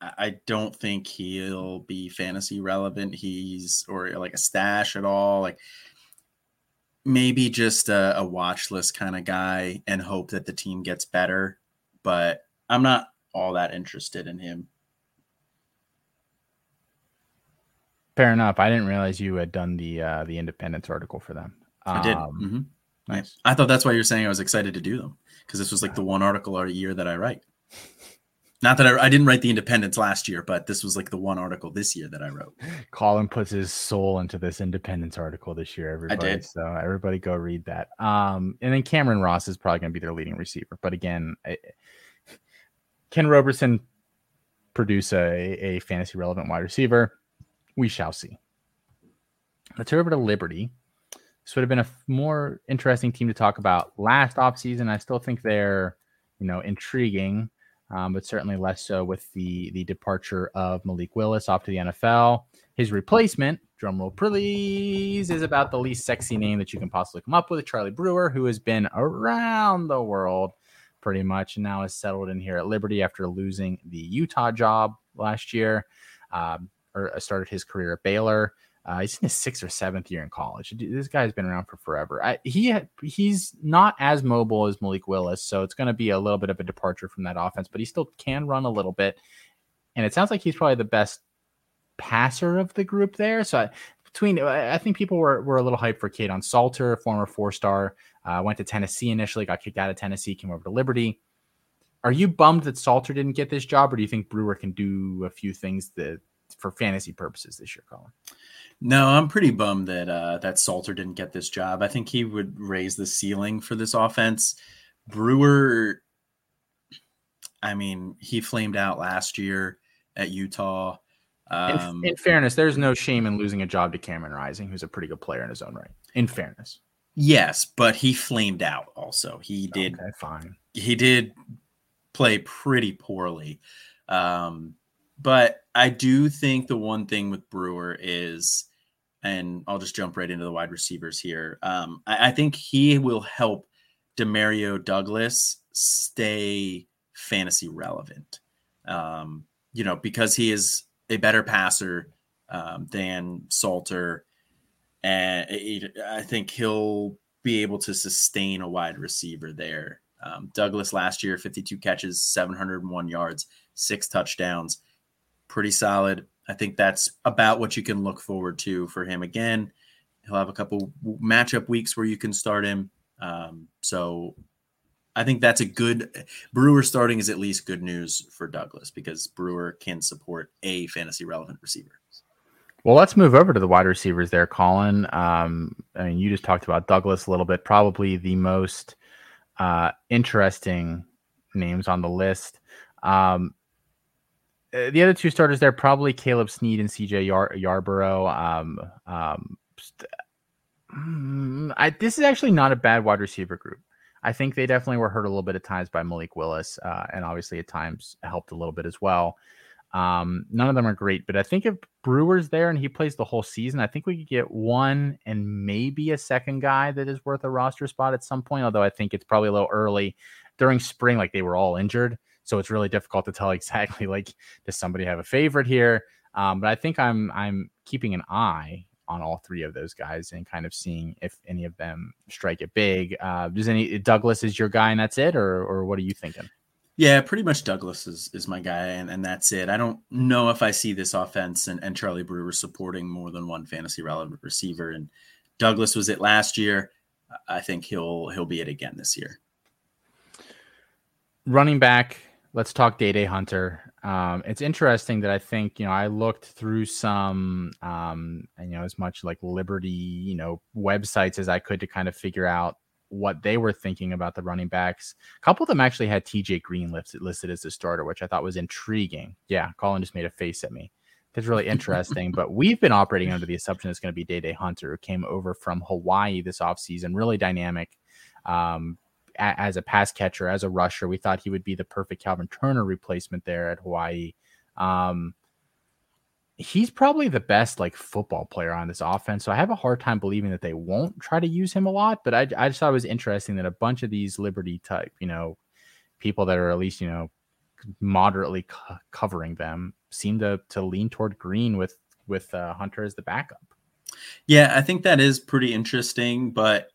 I don't think he'll be fantasy relevant. He's or like a stash at all. Like maybe just a, a watch list kind of guy and hope that the team gets better. But I'm not all that interested in him. Fair enough. I didn't realize you had done the uh, the Independence article for them. Um, I did. Um, mm-hmm. Nice. I thought that's why you're saying I was excited to do them because this was like the one article a year that I write. Not that I, I, didn't write the Independence last year, but this was like the one article this year that I wrote. Colin puts his soul into this Independence article this year. Everybody, I did. So everybody go read that. Um, and then Cameron Ross is probably going to be their leading receiver. But again, I, can Roberson produce a, a fantasy relevant wide receiver? We shall see. Let's head over to Liberty. This would have been a more interesting team to talk about last offseason. I still think they're, you know, intriguing, um, but certainly less so with the the departure of Malik Willis off to the NFL. His replacement, drumroll please, is about the least sexy name that you can possibly come up with, Charlie Brewer, who has been around the world pretty much, and now is settled in here at Liberty after losing the Utah job last year, um, or uh, started his career at Baylor. Uh, he's in his sixth or seventh year in college. This guy's been around for forever. I, he he's not as mobile as Malik Willis, so it's going to be a little bit of a departure from that offense. But he still can run a little bit, and it sounds like he's probably the best passer of the group there. So I, between, I think people were, were a little hyped for Kaidon Salter, former four star uh, went to Tennessee initially, got kicked out of Tennessee, came over to Liberty. Are you bummed that Salter didn't get this job, or do you think Brewer can do a few things that for fantasy purposes this year, Colin? No, I'm pretty bummed that uh, that Salter didn't get this job. I think he would raise the ceiling for this offense. Brewer, I mean, he flamed out last year at Utah. Um, in, in, fairness, there's no shame in losing a job to Cameron Rising, who's a pretty good player in his own right. In fairness, Yes, but he flamed out also. He did okay, fine. He did play pretty poorly. Um, but I do think the one thing with Brewer is, and I'll just jump right into the wide receivers here. Um, I, I think he will help Demario Douglas stay fantasy relevant. Um, you know, because he is a better passer um, than Salter and it, I think he'll be able to sustain a wide receiver there. Um, Douglas last year, 52 catches, 701 yards, six touchdowns, pretty solid. I think that's about what you can look forward to for him. Again, he'll have a couple matchup weeks where you can start him. Um, so I think that's a good Brewer starting is at least good news for Douglas because Brewer can support a fantasy relevant receiver. Well, let's move over to the wide receivers there, Colin. Um, I mean, you just talked about Douglas a little bit, probably the most uh, interesting names on the list. Um, uh, the other two starters there, probably Caleb Snead and CJ Yar- Yarborough. Um, um, mm, I, this is actually not a bad wide receiver group. I think they definitely were hurt a little bit at times by Malik Willis, uh, and obviously at times helped a little bit as well. Um, none of them are great, but I think if Brewer's there and he plays the whole season, I think we could get one and maybe a second guy that is worth a roster spot at some point. Although I think it's probably a little early during spring, like they were all injured, so it's really difficult to tell exactly like does somebody have a favorite here. Um, but I think I'm I'm keeping an eye on all three of those guys and kind of seeing if any of them strike it big. Uh, does any Douglas is your guy and that's it, or or what are you thinking? Yeah, pretty much Douglas is, is my guy, and, and that's it. I don't know if I see this offense and, and Charlie Brewer supporting more than one fantasy relevant receiver. And Douglas was it last year. I think he'll he'll be it again this year. running back. Let's talk Dae Dae Hunter. Um, it's interesting that I think you know I looked through some um, you know as much like Liberty you know websites as I could to kind of figure out what they were thinking about the running backs. A couple of them actually had TJ Green listed listed as the starter, which I thought was intriguing. Yeah, Colin just made a face at me. That's really interesting. but we've been operating under the assumption it's going to be Dae Dae Hunter, who came over from Hawaii this offseason, really dynamic. Um, as a pass catcher, as a rusher. We thought he would be the perfect Calvin Turner replacement there at Hawaii. Um, he's probably the best like football player on this offense. So I have a hard time believing that they won't try to use him a lot. But I, I just thought it was interesting that a bunch of these Liberty type, you know, people that are at least you know moderately co- covering them seem to to lean toward Green with with uh, Hunter as the backup. Yeah, I think that is pretty interesting, but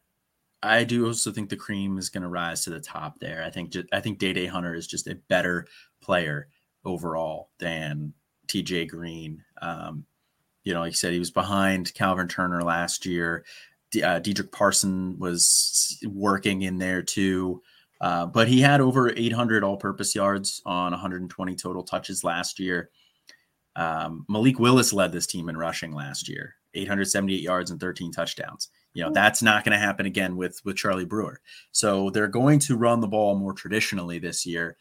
I do also think the cream is going to rise to the top there. I think I think Dae Dae Hunter is just a better player overall than TJ Green. Um, you know, like you said, he was behind Calvin Turner last year. D- uh, Dedrick Parson was working in there too. Uh, but he had over 800 all purpose yards on 120 total touches last year. Um, Malik Willis led this team in rushing last year, 878 yards and 13 touchdowns. You know, that's not going to happen again with with Charlie Brewer. So they're going to run the ball more traditionally this year.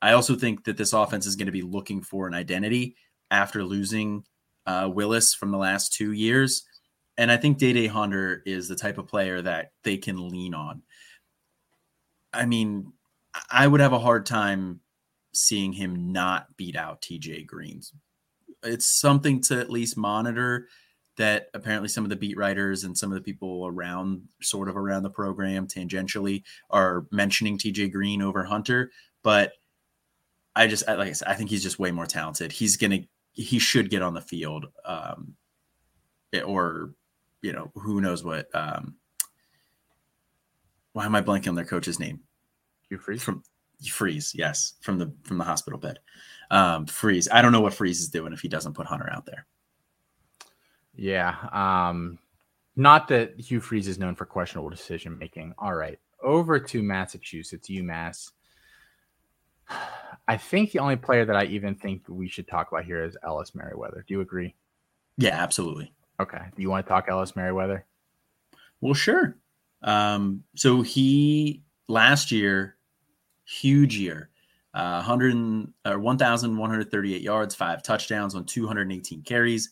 I also think that this offense is going to be looking for an identity after losing uh, Willis from the last two years. And I think Dae Dae Hunter is the type of player that they can lean on. I mean, I would have a hard time seeing him not beat out TJ Greens. It's something to at least monitor that apparently some of the beat writers and some of the people around sort of around the program tangentially are mentioning TJ Green over Hunter, but I just like I said, I think he's just way more talented. He's gonna he should get on the field, um, or you know who knows what. Um, why am I blanking on their coach's name? You freeze from you freeze, yes, from the from the hospital bed. Um, freeze. I don't know what Freeze is doing if he doesn't put Hunter out there. Yeah. Um, not that Hugh Freeze is known for questionable decision making. All right. Over to Massachusetts, UMass. I think the only player that I even think we should talk about here is Ellis Merriweather. Do you agree? Yeah, absolutely. Okay. Do you want to talk Ellis Merriweather? Well, sure. Um, so he last year, huge year, uh, 100 uh, 1,138 yards, five touchdowns on 218 carries.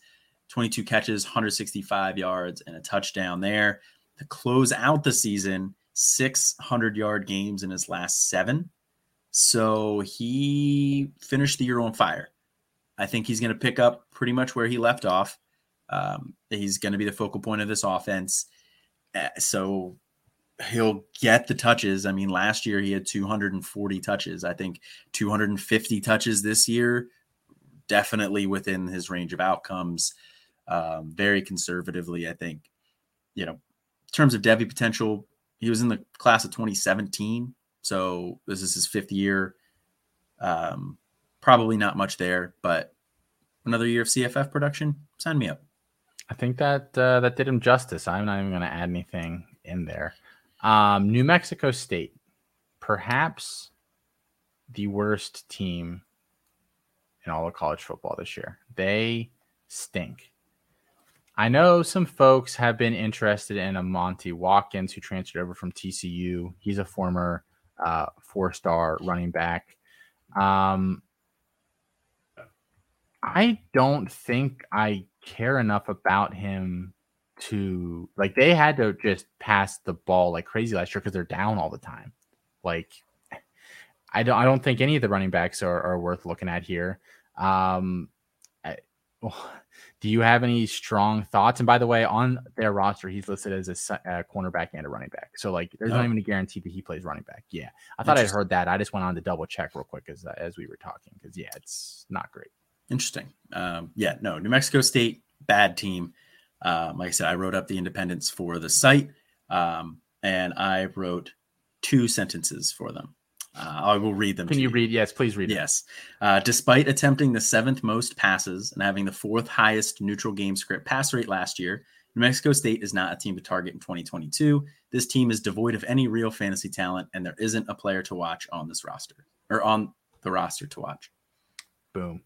22 catches, 165 yards, and a touchdown there. To close out the season, 600 yard games in his last seven. So he finished the year on fire. I think he's going to pick up pretty much where he left off. Um, he's going to be the focal point of this offense. Uh, so he'll get the touches. I mean, last year he had 240 touches. I think 250 touches this year, definitely within his range of outcomes um, very conservatively. I think, you know, in terms of Devy potential, he was in the class of 2017, so this is his fifth year. Um, probably not much there, but another year of CFF production, sign me up. I think that uh, that did him justice. I'm not even going to add anything in there. Um, New Mexico State, perhaps the worst team in all of college football this year. They stink. I know some folks have been interested in a Monty Watkins who transferred over from TCU. He's a former uh, four star running back. Um, I don't think I care enough about him to like they had to just pass the ball like crazy last year because they're down all the time. Like I don't I don't think any of the running backs are, are worth looking at here. Um, I, well, do you have any strong thoughts? And by the way, on their roster, he's listed as a, a cornerback and a running back. So like, there's oh. not even a guarantee that he plays running back. Yeah, I thought I'd heard that. I just went on to double check real quick as as we were talking because yeah, it's not great. Interesting. Um, yeah, no, New Mexico State bad team. Um, like I said, I wrote up the independence for the site, um, and I wrote two sentences for them. Uh, I will read them. Can you, you, read? Yes, please read. Yes. Uh, despite attempting the seventh most passes and having the fourth highest neutral game script pass rate last year, New Mexico State is not a team to target in 2022. This team is devoid of any real fantasy talent, and there isn't a player to watch on this roster. or on the roster to watch. Boom.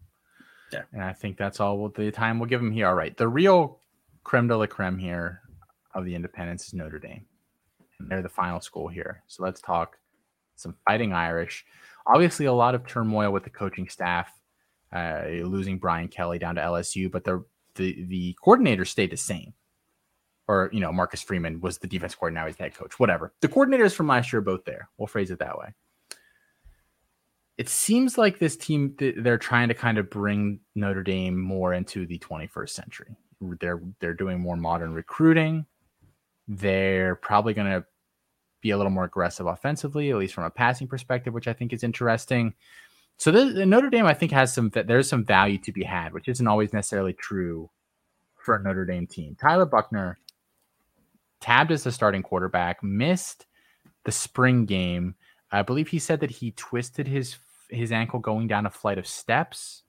Yeah. And I think that's all the time we'll give him here. All right. The real creme de la creme here of the independents is Notre Dame. And they're the final school here. So let's talk some fighting Irish. Obviously, a lot of turmoil with the coaching staff, uh, losing Brian Kelly down to LSU, but the, the, the coordinator stayed the same. Or, you know, Marcus Freeman was the defense coordinator, now he's the head coach, whatever. The coordinators from last year are both there. We'll phrase it that way it seems like this team they're trying to kind of bring Notre Dame more into the 21st century. They're they're doing more modern recruiting. They're probably going to be a little more aggressive offensively, at least from a passing perspective, which I think is interesting. So the, Notre Dame, I think, has some there's some value to be had, which isn't always necessarily true for a Notre Dame team. Tyler Buchner tabbed as the starting quarterback, missed the spring game. I believe he said that he twisted his his ankle going down a flight of steps.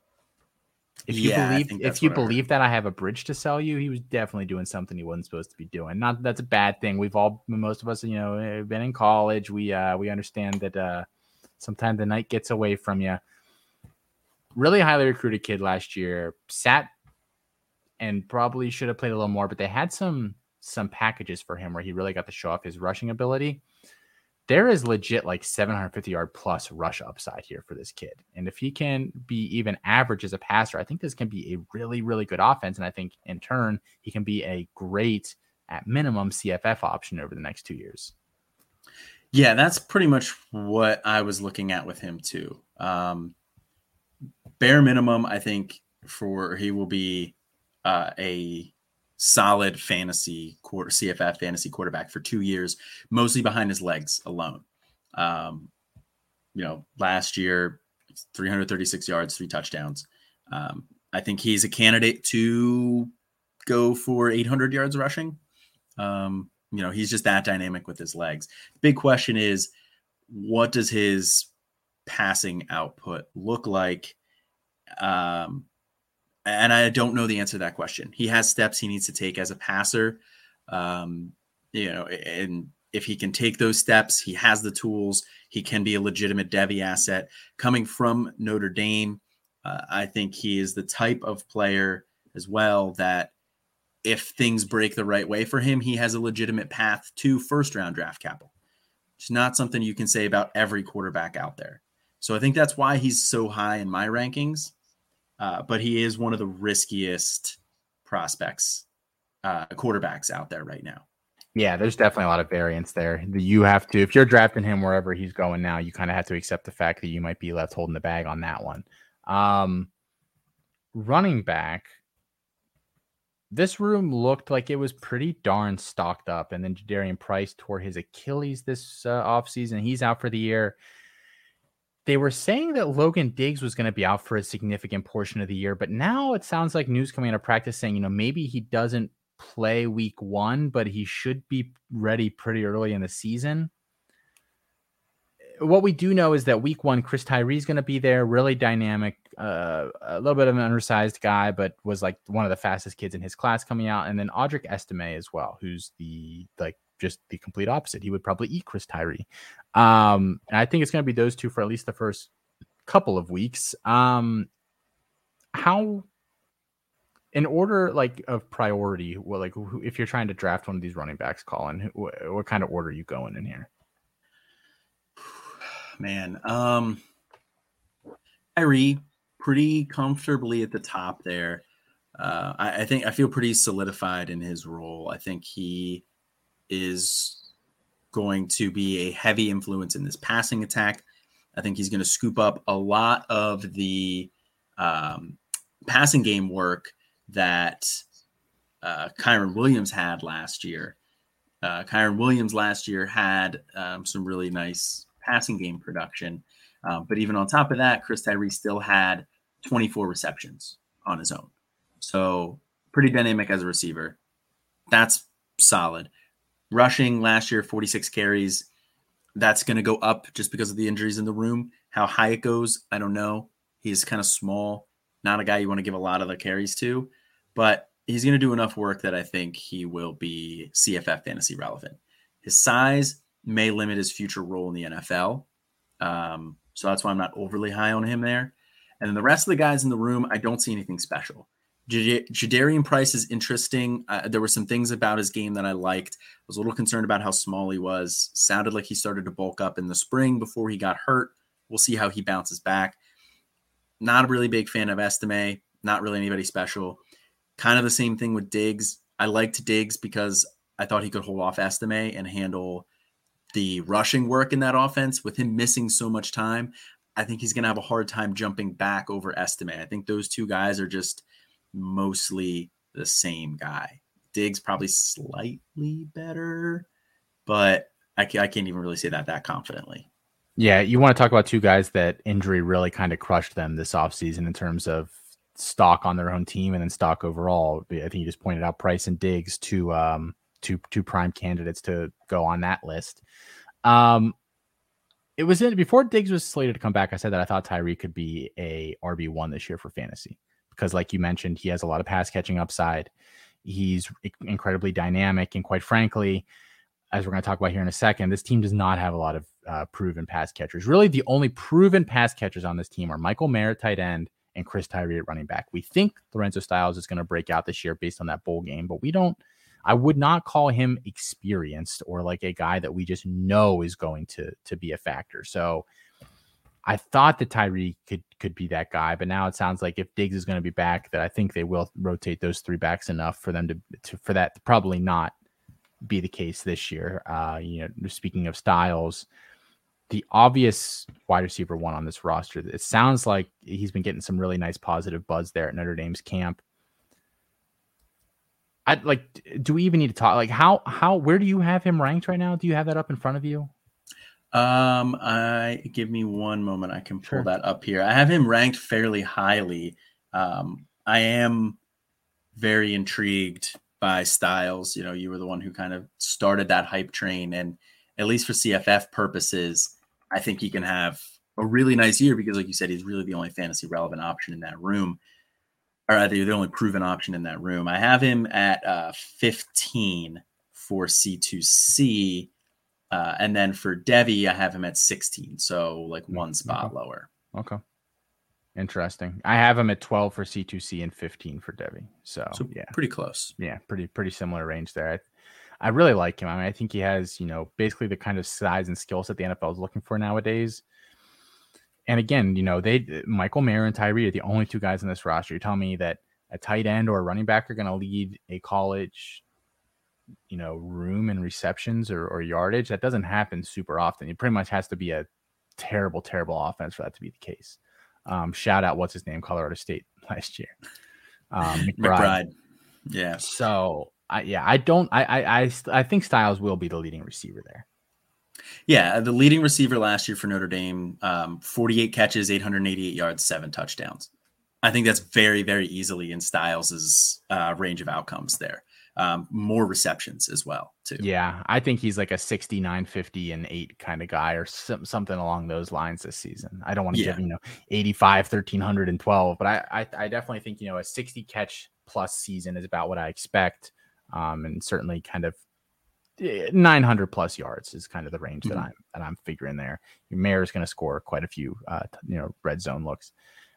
If you yeah, believe if you believe that I have a bridge to sell you, he was definitely doing something he wasn't supposed to be doing. Not that's a bad thing. We've all most of us, you know, eh, been in college. We uh we understand that uh sometimes the night gets away from you. Really highly recruited kid last year, sat and probably should have played a little more, but they had some some packages for him where he really got to show off his rushing ability there is legit like 750 yard plus rush upside here for this kid. And if he can be even average as a passer, I think this can be a really, really good offense. And I think in turn, he can be a great, at minimum, CFF option over the next two years. Yeah, that's pretty much what I was looking at with him too. Um, bare minimum, I think for he will be uh, a solid fantasy quarter CFF fantasy quarterback for two years, mostly behind his legs alone. Um, you know, last year, 336 yards, three touchdowns. Um, I think he's a candidate to go for 800 yards rushing. Um, you know, he's just that dynamic with his legs. Big question is, what does his passing output look like? Um, and I don't know the answer to that question. He has steps he needs to take as a passer. Um, you know, and if he can take those steps, he has the tools. He can be a legitimate Devy asset. Coming from Notre Dame, uh, I think he is the type of player as well that if things break the right way for him, he has a legitimate path to first round draft capital. It's not something you can say about every quarterback out there. So I think that's why he's so high in my rankings. Uh, but he is one of the riskiest prospects, uh, quarterbacks out there right now. Yeah, there's definitely a lot of variance there. You have to, if you're drafting him wherever he's going now, you kind of have to accept the fact that you might be left holding the bag on that one. Um, running back, this room looked like it was pretty darn stocked up. And then Jadarian Price tore his Achilles this uh, offseason. He's out for the year they were saying that Logan Diggs was going to be out for a significant portion of the year, but now it sounds like news coming out of practice saying, you know, maybe he doesn't play week one, but he should be ready pretty early in the season. What we do know is that week one, Chris Tyree is going to be there, really dynamic, uh, a little bit of an undersized guy, but was like one of the fastest kids in his class coming out. And then Audric Estime as well, who's the like just the complete opposite. He would probably eat Chris Tyree. Um, and I think it's going to be those two for at least the first couple of weeks. Um, how, in order like of priority, well, like if you're trying to draft one of these running backs, Colin, what, kind of order are you going in here? Man, um, Tyree pretty comfortably at the top there. Uh, I, I, think I feel pretty solidified in his role. I think he is going to be a heavy influence in this passing attack. I think he's going to scoop up a lot of the um, passing game work that uh, Kyren Williams had last year. Uh, Kyren Williams last year had um, some really nice passing game production. Uh, but even on top of that, Chris Tyree still had 24 receptions on his own. So pretty dynamic as a receiver. That's solid. Rushing last year, 46 carries. That's going to go up just because of the injuries in the room. How high it goes, I don't know. He's kind of small, not a guy you want to give a lot of the carries to, but he's going to do enough work that I think he will be CFF fantasy relevant. His size may limit his future role in the NFL. Um, So that's why I'm not overly high on him there. And then the rest of the guys in the room, I don't see anything special. Jadarian Price is interesting. Uh, there were some things about his game that I liked. I was a little concerned about how small he was. Sounded like he started to bulk up in the spring before he got hurt. We'll see how he bounces back. Not a really big fan of Estime. Not really anybody special. Kind of the same thing with Diggs. I liked Diggs because I thought he could hold off Estime and handle the rushing work in that offense. With him missing so much time, I think he's going to have a hard time jumping back over Estime. I think those two guys are just mostly the same guy. Diggs probably slightly better, but I, I can't even really say that that confidently. Yeah, you want to talk about two guys that injury really kind of crushed them this offseason in terms of stock on their own team and then stock overall. I think you just pointed out Price and Diggs, two um, two two prime candidates to go on that list. Um, it was in before Diggs was slated to come back. I said that I thought Tyree could be a RB one this year for fantasy because, like you mentioned, he has a lot of pass catching upside. He's incredibly dynamic, and quite frankly, as we're going to talk about here in a second, this team does not have a lot of uh, proven pass catchers. Really, the only proven pass catchers on this team are Michael Mayer, tight end, and Chris Tyree at running back. We think Lorenzo Styles is going to break out this year based on that bowl game, but we don't. I would not call him experienced or like a guy that we just know is going to to be a factor. So I thought that Tyree could could be that guy, but now it sounds like if Diggs is going to be back, that I think they will rotate those three backs enough for them to, to for that to probably not be the case this year. Uh, you know, speaking of styles, the obvious wide receiver one on this roster, it sounds like he's been getting some really nice positive buzz there at Notre Dame's camp. I like. Do we even need to talk? Like, how how where do you have him ranked right now? Do you have that up in front of you? Um, I give me one moment. I can pull sure. that up here. I have him ranked fairly highly. Um, I am very intrigued by Styles. You know, you were the one who kind of started that hype train, and at least for CFF purposes, I think he can have a really nice year because, like you said, he's really the only fantasy relevant option in that room or rather the only proven option in that room. I have him at uh, 15 for C2C. Uh, and then for Devy, I have him at 16. So like mm, one spot okay. lower. Okay. Interesting. I have him at 12 for C2C and 15 for Devy. So, so yeah. Pretty close. Yeah, pretty pretty similar range there. I, I really like him. I mean, I think he has, you know, basically the kind of size and skill set the NFL is looking for nowadays and again, you know, they Michael Mayer and Tyree are the only two guys in this roster. You're telling me that a tight end or a running back are going to lead a college, you know, room and receptions or, or yardage. That doesn't happen super often. It pretty much has to be a terrible, terrible offense for that to be the case. Um, shout out, what's his name, Colorado State last year. Um, McBride. McBride. Yeah. So I, yeah, I don't, I, I, I, I think Styles will be the leading receiver there. Yeah, the leading receiver last year for Notre Dame, um, 48 catches, 888 yards, seven touchdowns. I think that's very, very easily in Styles' uh, range of outcomes there. Um, more receptions as well, too. Yeah, I think he's like a 69, 50, and 8 kind of guy or some, something along those lines this season. I don't want to yeah. give, you know, 85, 1312, but I, I, I definitely think, you know, a 60 catch plus season is about what I expect. Um, and certainly kind of 900 plus yards is kind of the range mm-hmm. that I'm that I'm figuring there. Mayer is going to score quite a few, uh, you know, red zone looks,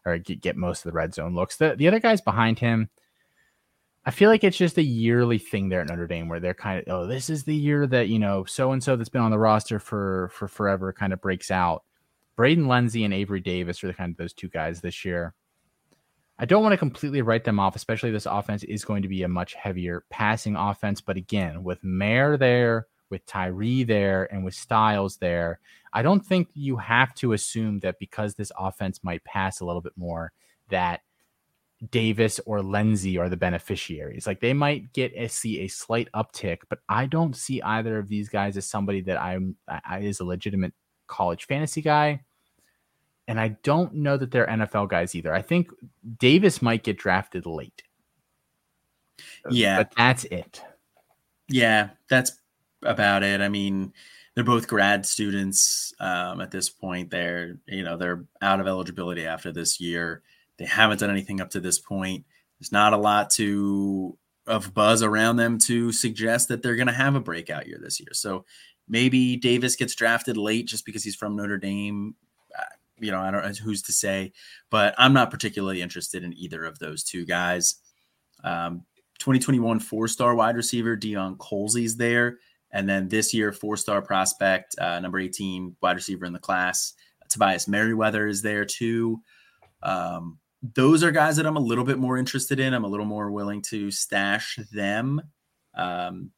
or get, get most of the red zone looks. The the other guys behind him, I feel like it's just a yearly thing there at Notre Dame where they're kind of, oh, this is the year that you know so and so that's been on the roster for for forever kind of breaks out. Braden Lenzy and Avery Davis are the kind of those two guys this year. I don't want to completely write them off, especially this offense is going to be a much heavier passing offense. But again, with Mayer there, with Tyree there, and with Styles there, I don't think you have to assume that because this offense might pass a little bit more, that Davis or Lenzy are the beneficiaries. Like they might get a, see a slight uptick, but I don't see either of these guys as somebody that I'm I, is a legitimate college fantasy guy and I don't know that they're NFL guys either. I think Davis might get drafted late. Yeah. But that's it. Yeah, that's about it. I mean, they're both grad students um, at this point. They're, you know, they're out of eligibility after this year. They haven't done anything up to this point. There's not a lot to of buzz around them to suggest that they're going to have a breakout year this year. So maybe Davis gets drafted late just because he's from Notre Dame you know, I don't know who's to say, but I'm not particularly interested in either of those two guys. Um, 2021 four star wide receiver Deion Colzie's there. And then this year, four star prospect, uh, number 18 wide receiver in the class, Tobias Merriweather is there too. Um, those are guys that I'm a little bit more interested in. I'm a little more willing to stash them um,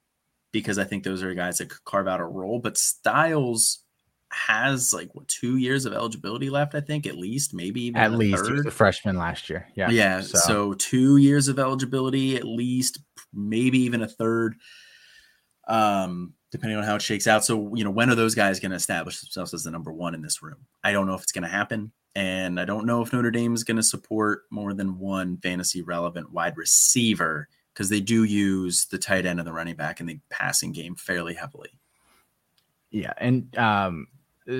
because I think those are guys that could carve out a role. But Styles has like what two years of eligibility left, I think, at least, maybe even at least third. he was a freshman last year. Yeah. Yeah. So. so. two years of eligibility, at least, maybe even a third. Um, depending on how it shakes out. So, you know, when are those guys going to establish themselves as the number one in this room? I don't know if it's going to happen. And I don't know if Notre Dame is going to support more than one fantasy relevant wide receiver because they do use the tight end and the running back in the passing game fairly heavily. Yeah. And um,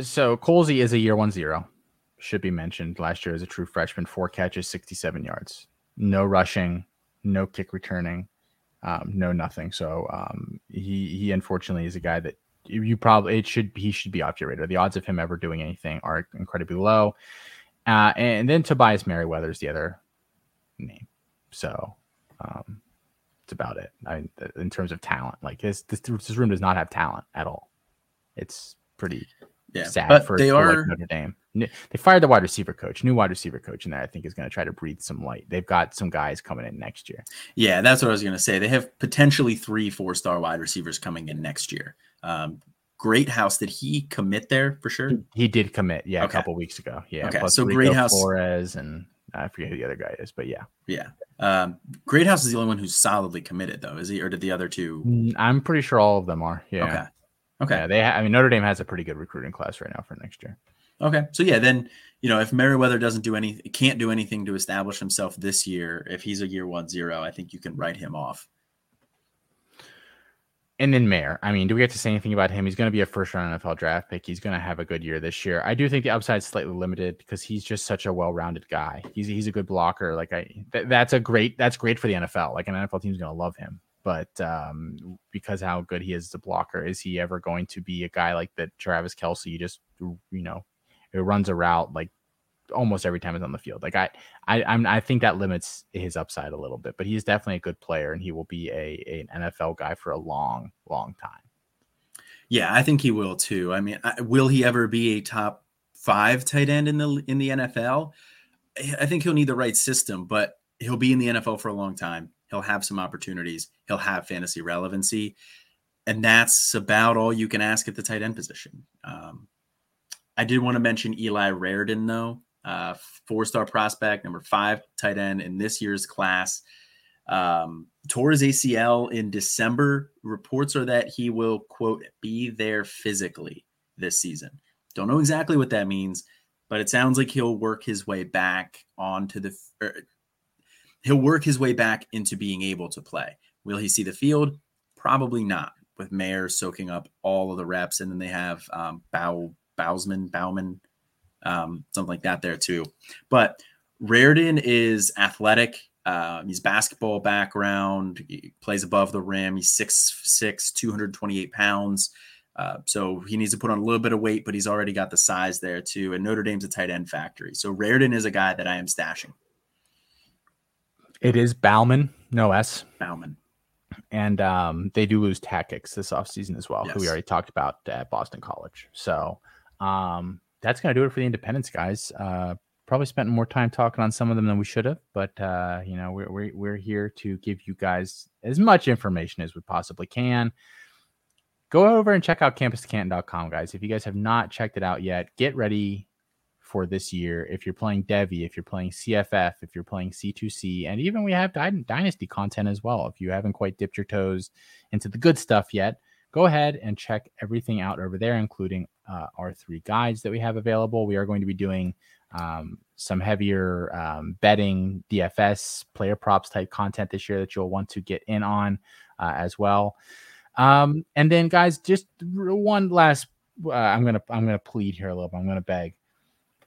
so Colzie is a year one zero, should be mentioned. Last year as a true freshman, four catches, 67 yards, no rushing, no kick returning um, no nothing. So um, he he unfortunately is a guy that you probably it should he should be off your radar. The odds of him ever doing anything are incredibly low. Uh, and then Tobias Merriweather is the other name. So um, it's about it. I mean, in terms of talent, like this, this this room does not have talent at all. It's pretty yeah, sad but for, they for are like Notre Dame. They fired the wide receiver coach, new wide receiver coach, and that I think is going to try to breathe some light. They've got some guys coming in next year. Yeah, that's what I was going to say. They have potentially three four star wide receivers coming in next year. Um, Greathouse, did he commit there for sure? He did commit, yeah, okay. a couple weeks ago. Yeah, okay. so Greathouse, Flores and I forget who the other guy is, but yeah, yeah. Um, Greathouse is the only one who's solidly committed, though, is he? Or did the other two? I'm pretty sure all of them are. Yeah. Okay. Okay. Yeah, they. Ha- I mean, Notre Dame has a pretty good recruiting class right now for next year. Okay, so yeah, then you know if Merriweather doesn't do any, can't do anything to establish himself this year, if he's a year one zero, I think you can write him off. And then Mayer, I mean, do we have to say anything about him? He's going to be a first round NFL draft pick. He's going to have a good year this year. I do think the upside is slightly limited because he's just such a well rounded guy. He's he's a good blocker. Like I, th- that's a great that's great for the NFL. Like an NFL team's going to love him but um, because how good he is as a blocker, is he ever going to be a guy like that? Travis Kelce? you just you know, it runs a route like almost every time he's on the field. Like I, I, I'm, I think that limits his upside a little bit, but he's definitely a good player, and he will be a, a an NFL guy for a long, long time. Yeah, I think he will too. I mean, will he ever be a top five tight end in the in the NFL? I think he'll need the right system, but he'll be in the NFL for a long time. He'll have some opportunities. He'll have fantasy relevancy. And that's about all you can ask at the tight end position. Um, I did want to mention Eli Raridon, though, uh, four star prospect, number five tight end in this year's class. Um, tore his ACL in December. Reports are that he will, quote, be there physically this season. Don't know exactly what that means, but it sounds like he'll work his way back onto the, er, he'll work his way back into being able to play. Will he see the field? Probably not. With Mayer soaking up all of the reps, and then they have um, Bow Bowsman, Bauman, um, something like that there too. But Raridon is athletic. Uh, he's basketball background. He plays above the rim. He's 6'6", 228 pounds. Uh, so he needs to put on a little bit of weight, but he's already got the size there too. And Notre Dame's a tight end factory. So Raridon is a guy that I am stashing. It is Bauman, no S. Bauman. And um, they do lose Takacs this offseason as well, yes. who we already talked about at Boston College. So um, that's going to do it for the independents, guys. Uh, probably spent more time talking on some of them than we should have, but uh, you know we're, we're we're here to give you guys as much information as we possibly can. Go over and check out campus2canton.com, guys. If you guys have not checked it out yet, get ready for this year. If you're playing Devy, if you're playing CFF, if you're playing C2C, and even we have Dynasty content as well. If you haven't quite dipped your toes into the good stuff yet, go ahead and check everything out over there, including uh, our three guides that we have available. We are going to be doing um, some heavier um, betting, DFS, player props type content this year that you'll want to get in on uh, as well. Um, and then, guys, just one last. Uh, I'm gonna I'm gonna plead here a little bit. I'm gonna beg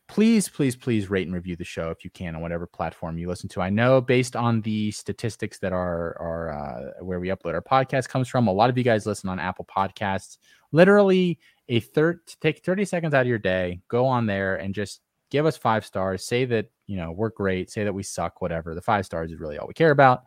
please, please, please rate and review the show if you can on whatever platform you listen to. I know based on the statistics that are are uh, where we upload our podcast comes from, a lot of you guys listen on Apple Podcasts. Literally, a third take thirty seconds out of your day, go on there and just give us five stars. Say that you know we're great. Say that we suck. Whatever. The five stars is really all we care about.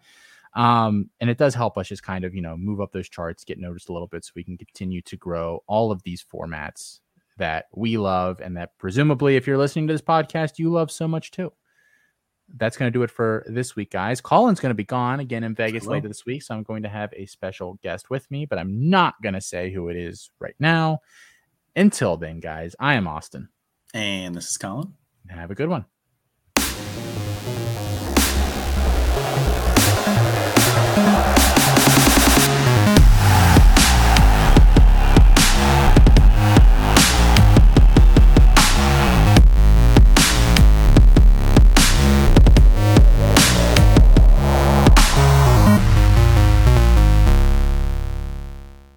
Um, and it does help us just kind of you know move up those charts, get noticed a little bit, so we can continue to grow all of these formats that we love, and that presumably, if you're listening to this podcast, you love so much too that's going to do it for this week, guys. Colin's going to be gone again in Vegas later this week, so I'm going to have a special guest with me, but I'm not going to say who it is right now. Until then, guys, I am Austin. And this is Colin. Have a good one.